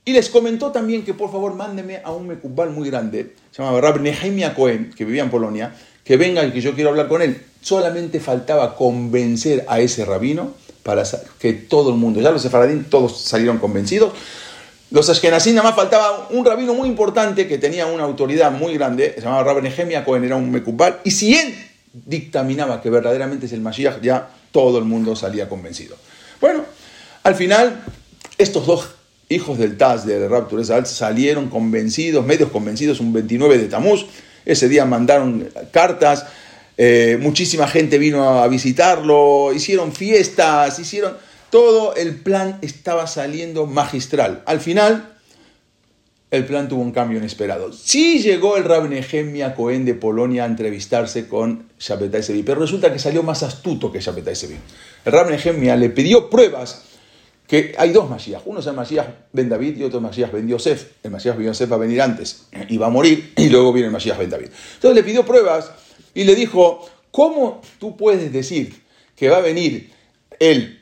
Y les comentó también que por favor mándeme a un mecubal muy grande, se llamaba Rab Nehemia Cohen, que vivía en Polonia, que venga y que yo quiero hablar con él. Solamente faltaba convencer a ese rabino para que todo el mundo, ya los sefaradín todos salieron convencidos. los Ashkenazim nada más faltaba un rabino muy importante que tenía una autoridad muy grande, se llamaba Rabbi Nehemia Cohen, era un mekubal, y si él dictaminaba que verdaderamente es el Mashiach, ya todo el mundo salía convencido. Bueno, al final, estos dos hijos del Taz, del Rab Turezal, salieron convencidos, medios convencidos, un 29 de Tamuz. Ese día mandaron cartas, eh, muchísima gente vino a visitarlo, hicieron fiestas, hicieron todo, el plan estaba saliendo magistral. Al final, el plan tuvo un cambio inesperado. Sí llegó el Rab Nehemia Cohen de Polonia a entrevistarse con Shabetai Sevi, pero resulta que salió más astuto que Shabetai Sevi. El Rab Nehemia le pidió pruebas que hay dos Mashiach. Uno es el Mashiach Ben David y otro es el Mashiach Ben Yosef. El Mashiach Ben Yosef va a venir antes y va a morir y luego viene el Mashiach Ben David. Entonces le pidió pruebas y le dijo, ¿cómo tú puedes decir que va a venir él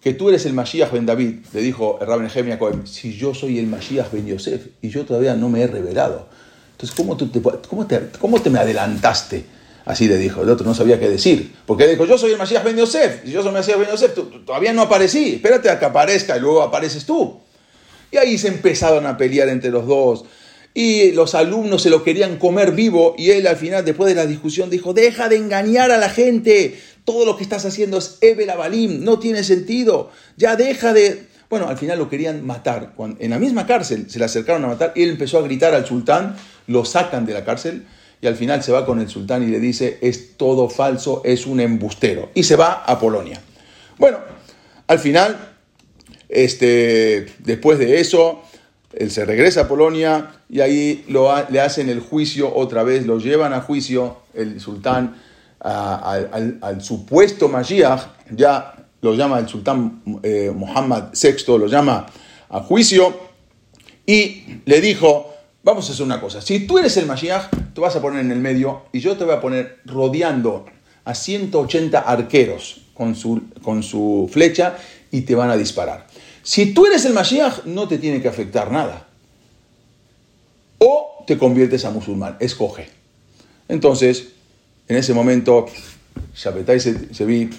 que tú eres el Mashiach ben David, le dijo el Rabbi Nehemia Cohen, si yo soy el Mashiach ben Yosef y yo todavía no me he revelado. Entonces, ¿cómo, tú te, cómo, te, ¿cómo te me adelantaste? Así le dijo. El otro no sabía qué decir. Porque dijo, yo soy el Mashiach ben Yosef. Si yo soy el Mashiach ben Yosef, todavía no aparecí. Espérate a que aparezca y luego apareces tú. Y ahí se empezaron a pelear entre los dos. Y los alumnos se lo querían comer vivo. Y él al final, después de la discusión, dijo, deja de engañar a la gente todo lo que estás haciendo es Ebel Abalim, no tiene sentido, ya deja de... Bueno, al final lo querían matar. en la misma cárcel se le acercaron a matar y él empezó a gritar al sultán, lo sacan de la cárcel al final se va con el sultán y le dice, es todo falso, es un embustero. Y se va a Polonia. Bueno, al final, este, después de eso, él se regresa a Polonia y ahí le hacen el juicio otra vez, lo llevan a juicio el sultán al, supuesto Mashiach, ya lo llama el sultán eh, Muhammad VI, lo llama a juicio y le dijo, vamos a hacer una cosa, si tú eres el Mashiach, te vas a poner en el medio y yo te voy a poner rodeando a 180 arqueros con su, con su flecha y te van a disparar. Si tú eres el Mashiach, no te tiene que afectar nada. O te conviertes a musulmán, escoge. Entonces, en ese momento, Shabbatai Sevi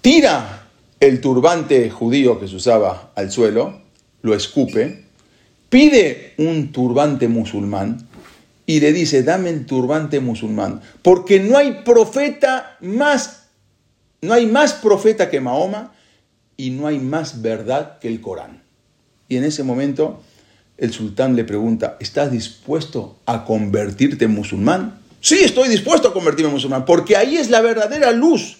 tira el turbante judío que se usaba al suelo, lo escupe, pide un turbante musulmán y le dice, dame el turbante musulmán, porque no hay profeta más, no hay más profeta que Mahoma y no hay más verdad que el Corán. Y en ese momento el sultán le pregunta, ¿estás dispuesto a convertirte en musulmán? Sí, estoy dispuesto a convertirme en musulmán, porque ahí es la verdadera luz,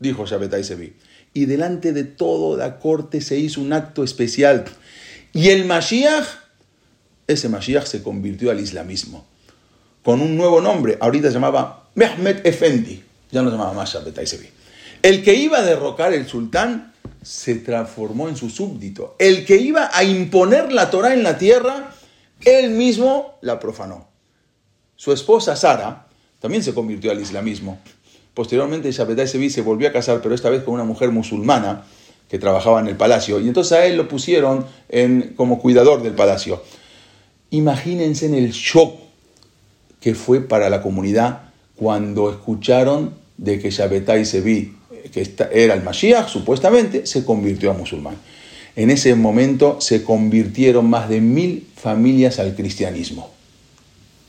dijo Shabbatai Sevi. Y delante de todo la corte se hizo un acto especial. Y el Mashiach, ese Mashiach se convirtió al islamismo, con un nuevo nombre. Ahorita se llamaba Mehmet Efendi, ya no se llamaba más Shabbatai Sevi. El que iba a derrocar el sultán se transformó en su súbdito. El que iba a imponer la Torah en la tierra, él mismo la profanó. Su esposa Sara también se convirtió al islamismo. Posteriormente Shabbatai Sevi se volvió a casar, pero esta vez con una mujer musulmana que trabajaba en el palacio. Y entonces a él lo pusieron en, como cuidador del palacio. Imagínense en el shock que fue para la comunidad cuando escucharon de que Shabbatai Sevi, que era el Mashiach, supuestamente, se convirtió a musulmán. En ese momento se convirtieron más de mil familias al cristianismo.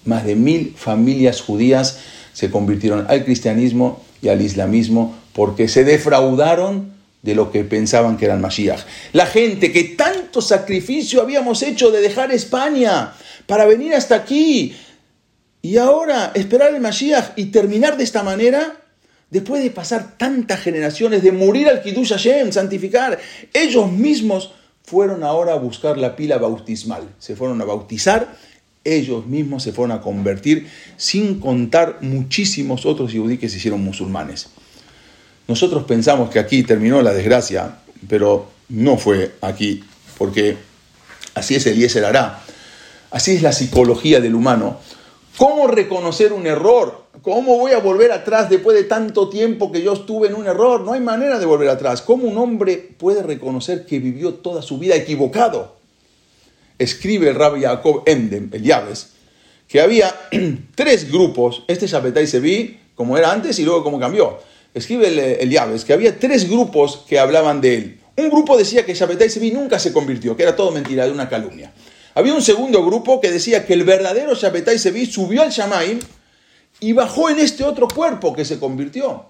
Más de mil familias judías se convirtieron al cristianismo y al islamismo porque se defraudaron de lo que pensaban que era el Mashiach. La gente que tanto sacrificio habíamos hecho de dejar España para venir hasta aquí y ahora esperar el Mashiach y terminar de esta manera, después de pasar tantas generaciones, de morir al Kiddush Hashem, santificar, ellos mismos fueron ahora a buscar la pila bautismal, se fueron a bautizar ellos mismos se fueron a convertir, sin contar muchísimos otros yudí que se hicieron musulmanes. Nosotros pensamos que aquí terminó la desgracia, pero no fue aquí, porque así es Eliezer hará, así es la psicología del humano. ¿Cómo reconocer un error? ¿Cómo voy a volver atrás después de tanto tiempo que yo estuve en un error? No hay manera de volver atrás. ¿Cómo un hombre puede reconocer que vivió toda su vida equivocado? escribe el rabbi Jacob Endem, el Yaves, que había [CLEARS THROAT] tres grupos, este Shabetai Sevi, como era antes y luego como cambió. Escribe el, el Yaves, que había tres grupos que hablaban de él. Un grupo decía que Shabbatai Sevi nunca se convirtió, que era todo mentira, de una calumnia. Había un segundo grupo que decía que el verdadero Shabbatai Sevi subió al Shamaim y bajó en este otro cuerpo que se convirtió.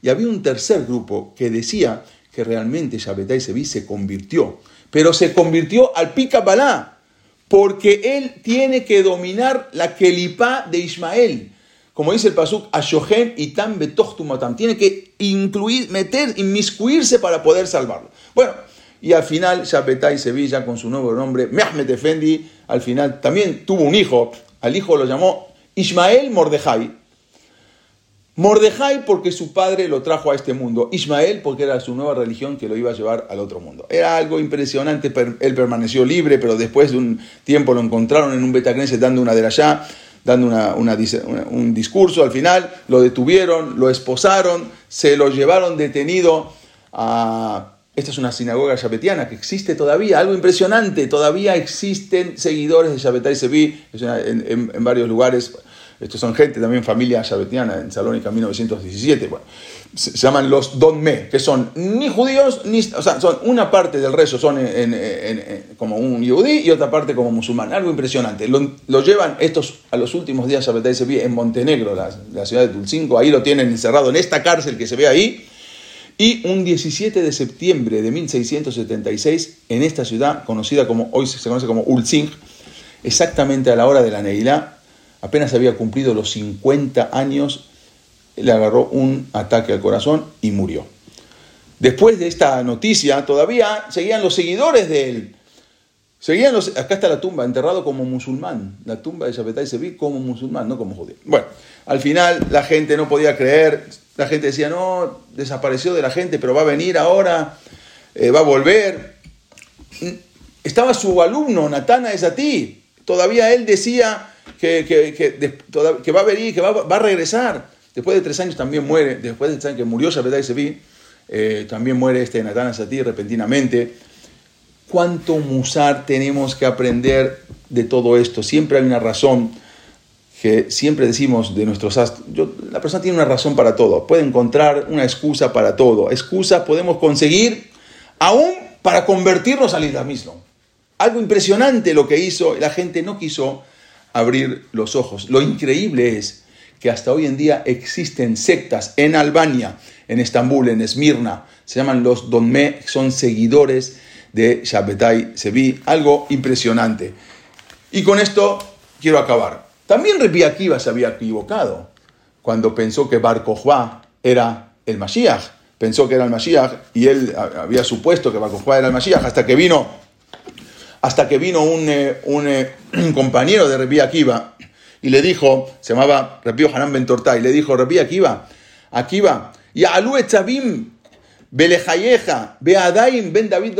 Y había un tercer grupo que decía que realmente Shabbatai Sevi se convirtió, pero se convirtió al Balá, porque él tiene que dominar la Kelipá de Ismael. Como dice el Pasuk, Ashohen y Tam Betochtumatam. Tiene que incluir, meter, inmiscuirse para poder salvarlo. Bueno, y al final Shabbatai Sevilla con su nuevo nombre, Mehmet Efendi, al final también tuvo un hijo, al hijo lo llamó Ismael Mordejai. Mordejai porque su padre lo trajo a este mundo. Ismael porque era su nueva religión que lo iba a llevar al otro mundo. Era algo impresionante. Él permaneció libre, pero después de un tiempo lo encontraron en un Betacneset dando una de allá, dando un discurso. Al final lo detuvieron, lo esposaron, se lo llevaron detenido a... Esta es una sinagoga shabetiana que existe todavía, algo impresionante. Todavía existen seguidores de Shabbatai Sevi en, en varios lugares estos son gente también familia shabetiana en Salónica 1917. Bueno, se, llaman los Donme, que son ni judíos, ni, o sea, son una parte del rezo son como un yudí y otra parte como musulmán. Algo impresionante. Lo, llevan estos a los últimos días Shabbatai se en Montenegro, la, la, ciudad de Tulcinco. Ahí lo tienen encerrado en esta cárcel que se ve ahí. Y un 17 de septiembre de 1676, en esta ciudad conocida como, hoy se conoce como Ulzing, exactamente a la hora de la Neilá, apenas había cumplido los 50 años, le agarró un ataque al corazón y murió. Después de esta noticia, todavía seguían los seguidores de él. Seguían los, acá está la tumba, enterrado como musulmán. La tumba de Shabbatai se vi como musulmán, no como judío. Bueno, al final la gente no podía creer. La gente decía, no, desapareció de la gente, pero va a venir ahora, eh, va a volver. Estaba su alumno, Natana es a ti. Todavía él decía, que, que, va a venir, que va, va, a regresar. Después de tres años también muere, después de tres años que murió Shabbatai Sevi, eh, también muere este Natán Sati repentinamente. ¿Cuánto musar tenemos que aprender de todo esto? Siempre hay una razón que siempre decimos de nuestros yo, la persona tiene una razón para todo, puede encontrar una excusa para todo. Excusas podemos conseguir aún para convertirnos al islamismo. Algo impresionante lo que hizo, la gente no quiso abrir los ojos. Lo increíble es que hasta hoy en día existen sectas en Albania, en Estambul, en Esmirna, se llaman los Donme, son seguidores de Shabbatai Sevi, algo impresionante. Y con esto quiero acabar. También Rebi Akiva se había equivocado cuando pensó que Bar era el Mashiach. Pensó que era el Mashiach y él había supuesto que Bar era el Mashiach hasta que vino hasta que vino un, eh, eh, un, [CLEARS THROAT] compañero de Rabbi Akiva y le dijo, se llamaba Rabbi Hanan Ben Tortay, le dijo, Rabbi Akiva, Akiva, y Alu Etzabim, Belejayeja, Beadaim Ben David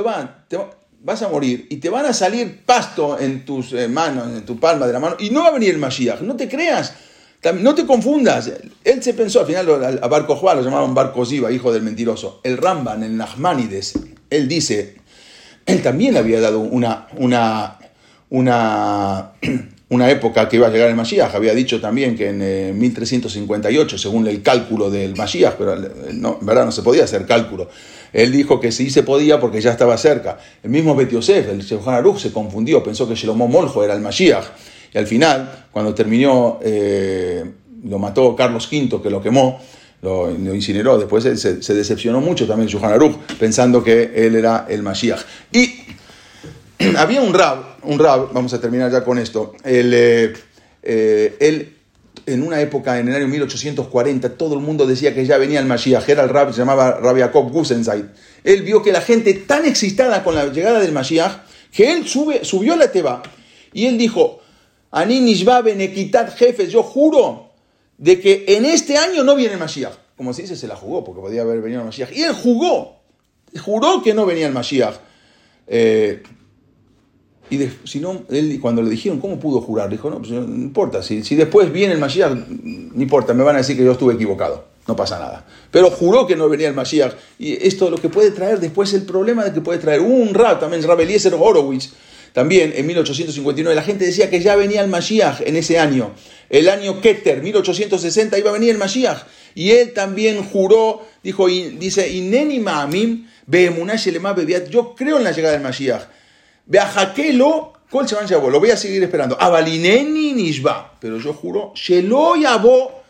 vas a morir y te van a salir pasto en tus eh, manos, en tu palma de la mano, y no va a venir el Mashiach, no te creas. No te confundas. Él se pensó, al final a Barco Juan lo llamaban Barco Ziva, hijo del mentiroso. El Ramban, el Nachmanides, él dice, él también había dado una, una, una, [CLEARS THROAT] una época que iba a llegar el Mashiach. Había dicho también que en 1358, eh, según el cálculo del Mashiach, pero eh, no, en verdad no se podía hacer cálculo. Él dijo que sí se podía porque ya estaba cerca. El mismo Bet Yosef, el Shulchan Aruch, se confundió, pensó que Shlomo Moljo era el Mashiach. Y al final, cuando terminó, eh, lo mató Carlos V, que lo quemó, lo, incineró. Después se, decepcionó mucho también Shulchan Aruch, pensando que él era el Mashiach. Y [CLEARS THROAT] había un rab, un rab, vamos a terminar ya con esto, él, eh, eh, él en una época, en el año 1840, todo el mundo decía que ya venía el Mashiach, era el rab, se llamaba Rabbi Jacob Gusenseit. Él vio que la gente tan excitada con la llegada del Mashiach, que él sube, subió la Teba y él dijo, Ani Nishba Benekitat jefes, yo juro de que en este año no viene el Mashiach. Como se dice, se la jugó, porque podía haber venido el Mashiach. Y él jugó, juró que no venía el Mashiach. Eh, y si no, él cuando le dijeron, ¿cómo pudo jurar? Dijo, no, pues no importa, si, si después viene el Mashiach, no importa, me van a decir que yo estuve equivocado, no pasa nada. Pero juró que no venía el Mashiach. Y esto lo que puede traer después, el problema de que puede traer un rab, también Rab Eliezer Horowitz, también en 1859, la gente decía que ya venía el Mashiach en ese año. El año Keter, 1860, iba a venir el Mashiach. Y él también juró, dijo, y, dice, Ineni Ma'amim, Yo creo en la llegada del Mashiach. Beajakelo, Kol. Lo voy a seguir esperando. Abalineni Nishba. Pero yo juro, Shelo Yabo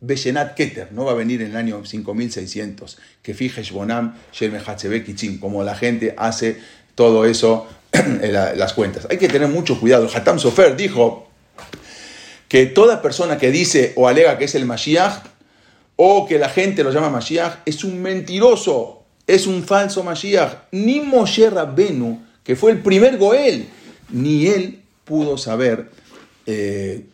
Beshenat Keter. No va a venir en el año 5600. Que fijes Bonam, Shel Kichim. Como la gente hace todo eso [CLEARS THROAT] las cuentas. Hay que tener mucho cuidado. Hatam Sofer dijo que toda persona que dice o alega que es el Mashiach, o que la gente lo llama Mashiach, es un mentiroso, es un falso Mashiach. Ni Moshe Rabbenu, que fue el primer Goel, ni él pudo saber eh,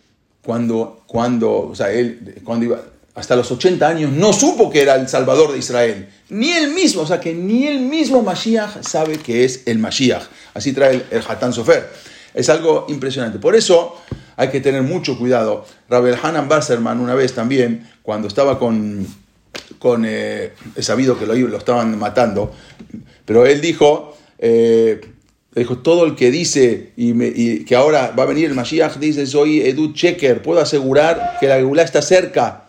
cuando, cuando, o sea, él, cuando iba, hasta los 80 años, no supo que era el Salvador de Israel. Ni él mismo, o sea, que ni él mismo Mashiach sabe que es el Mashiach. Así trae el, el Hatán Sofer. Es algo impresionante. Por eso hay que tener mucho cuidado. Rabel Hanan Basserman una vez también, cuando estaba con, con eh, he sabido que lo, lo, estaban matando, pero él dijo, eh, dijo, todo el que dice y, que ahora va a venir el Mashiach, dice, soy Edu Checker, puedo asegurar que la Geulá está cerca.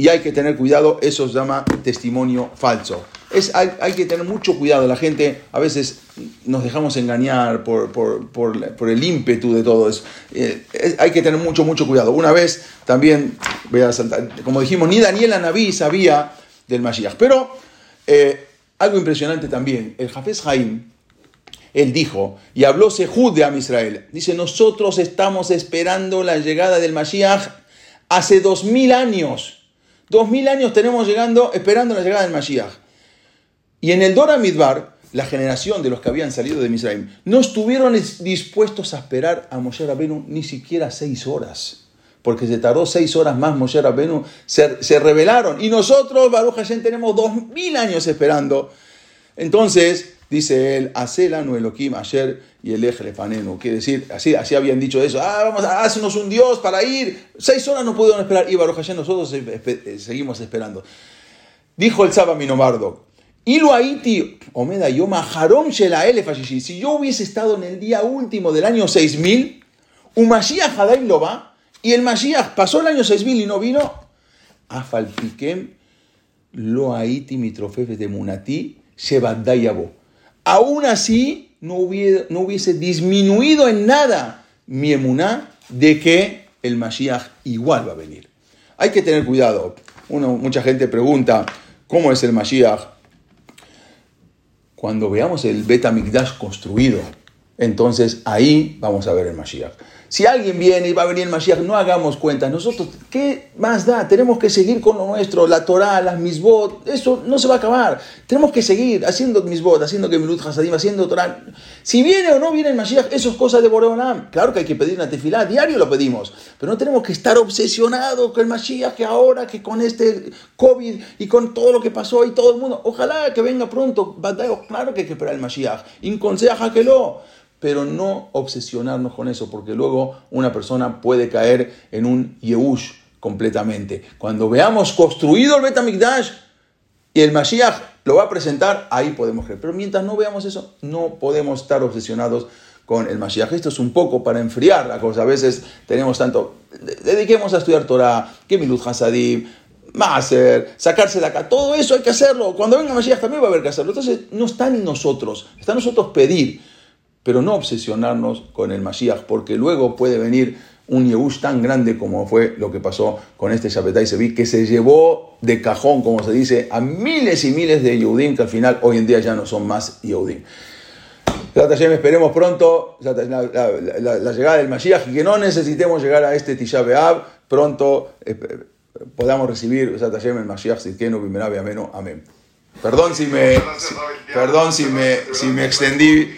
Y hay que tener cuidado, eso se llama testimonio falso es, hay, que tener mucho cuidado. La gente a veces nos dejamos engañar por, el ímpetu de todo eso. Eh, hay que tener mucho, mucho cuidado. Una vez también, voy a como dijimos, ni Daniel Anabí sabía del Mashiach. Pero eh, algo impresionante también, el Jafes Jaim, él dijo, y habló Sehud de Am Israel, dice, nosotros estamos esperando la llegada del Mashiach hace dos mil años. Dos mil años tenemos llegando, esperando la llegada del Mashiach. Y en el Dora Midbar, la generación de los que habían salido de Misraim, no estuvieron dispuestos a esperar a Moshe Rabenu ni siquiera seis horas. Porque se tardó seis horas más Moshe Rabenu, se, rebelaron. Y nosotros, Baruch Hashem, tenemos dos mil años esperando. Entonces, dice él, Acelanu Elohim ayer y el Ejlefanenu. Quiere decir, así, así habían dicho eso, ah, vamos a hacernos un Dios para ir. Seis horas no pudieron esperar. Y Baruch Hashem, nosotros seguimos esperando. Dijo el Saba Minomardo, Haiti, Omeda Yoma, Harom si yo hubiese estado en el día último del año 6000, un Mashiach Hadaim lo va, y el Mashiach pasó el año 6000 y no vino, Afalpikem, lo Haiti, mi de Munati, Shebadayabo. Aún así, no hubiese, no hubiese disminuido en nada mi emuná de que el Mashiach igual va a venir. Hay que tener cuidado. Mucha gente pregunta, ¿cómo es el Mashiach? Cuando veamos el Betamigdash construido, entonces ahí vamos a ver el Mashiach. Si alguien viene y va a venir el Mashiach, no hagamos cuentas. Nosotros, ¿qué más da? Tenemos que seguir con lo nuestro, la Torah, las misbot, eso no se va a acabar. Tenemos que seguir haciendo misbot, haciendo Gemilut Hasadim, haciendo Torah. Si viene o no viene el Mashiach, eso es cosa de Boreolam. Claro que hay que pedir una tefilá, diario lo pedimos, pero no tenemos que estar obsesionados con el Mashiach, que ahora, que con este COVID y con todo lo que pasó y todo el mundo, ojalá que venga pronto. Claro que hay que esperar el Mashiach. Inconseja que lo pero no obsesionarnos con eso, porque luego una persona puede caer en un Yehush completamente. Cuando veamos construido el Betamikdash y el Mashiach lo va a presentar, ahí podemos creer. Pero mientras no veamos eso, no podemos estar obsesionados con el Mashiach. Esto es un poco para enfriar la cosa. A veces tenemos tanto, dediquemos a estudiar Torah, Kemilut Hasadim, Maser, sacarse de acá, todo eso hay que hacerlo. Cuando venga Mashiach también va a haber que hacerlo. Entonces no está en nosotros, está en nosotros pedir pero no obsesionarnos con el Mashiach, porque luego puede venir un Yehush tan grande como fue lo que pasó con este Shabetai Sevi, que se llevó de cajón, como se dice, a miles y miles de Yehudim, que al final hoy en día ya no son más Yehudim. esperemos pronto la, llegada del Mashiach y que no necesitemos llegar a este Tisha B'Av, pronto eh, podamos recibir el Mashiach Sitkenu Bimerabe Ameno. Amén. Perdón si me, perdón si me, si me extendí.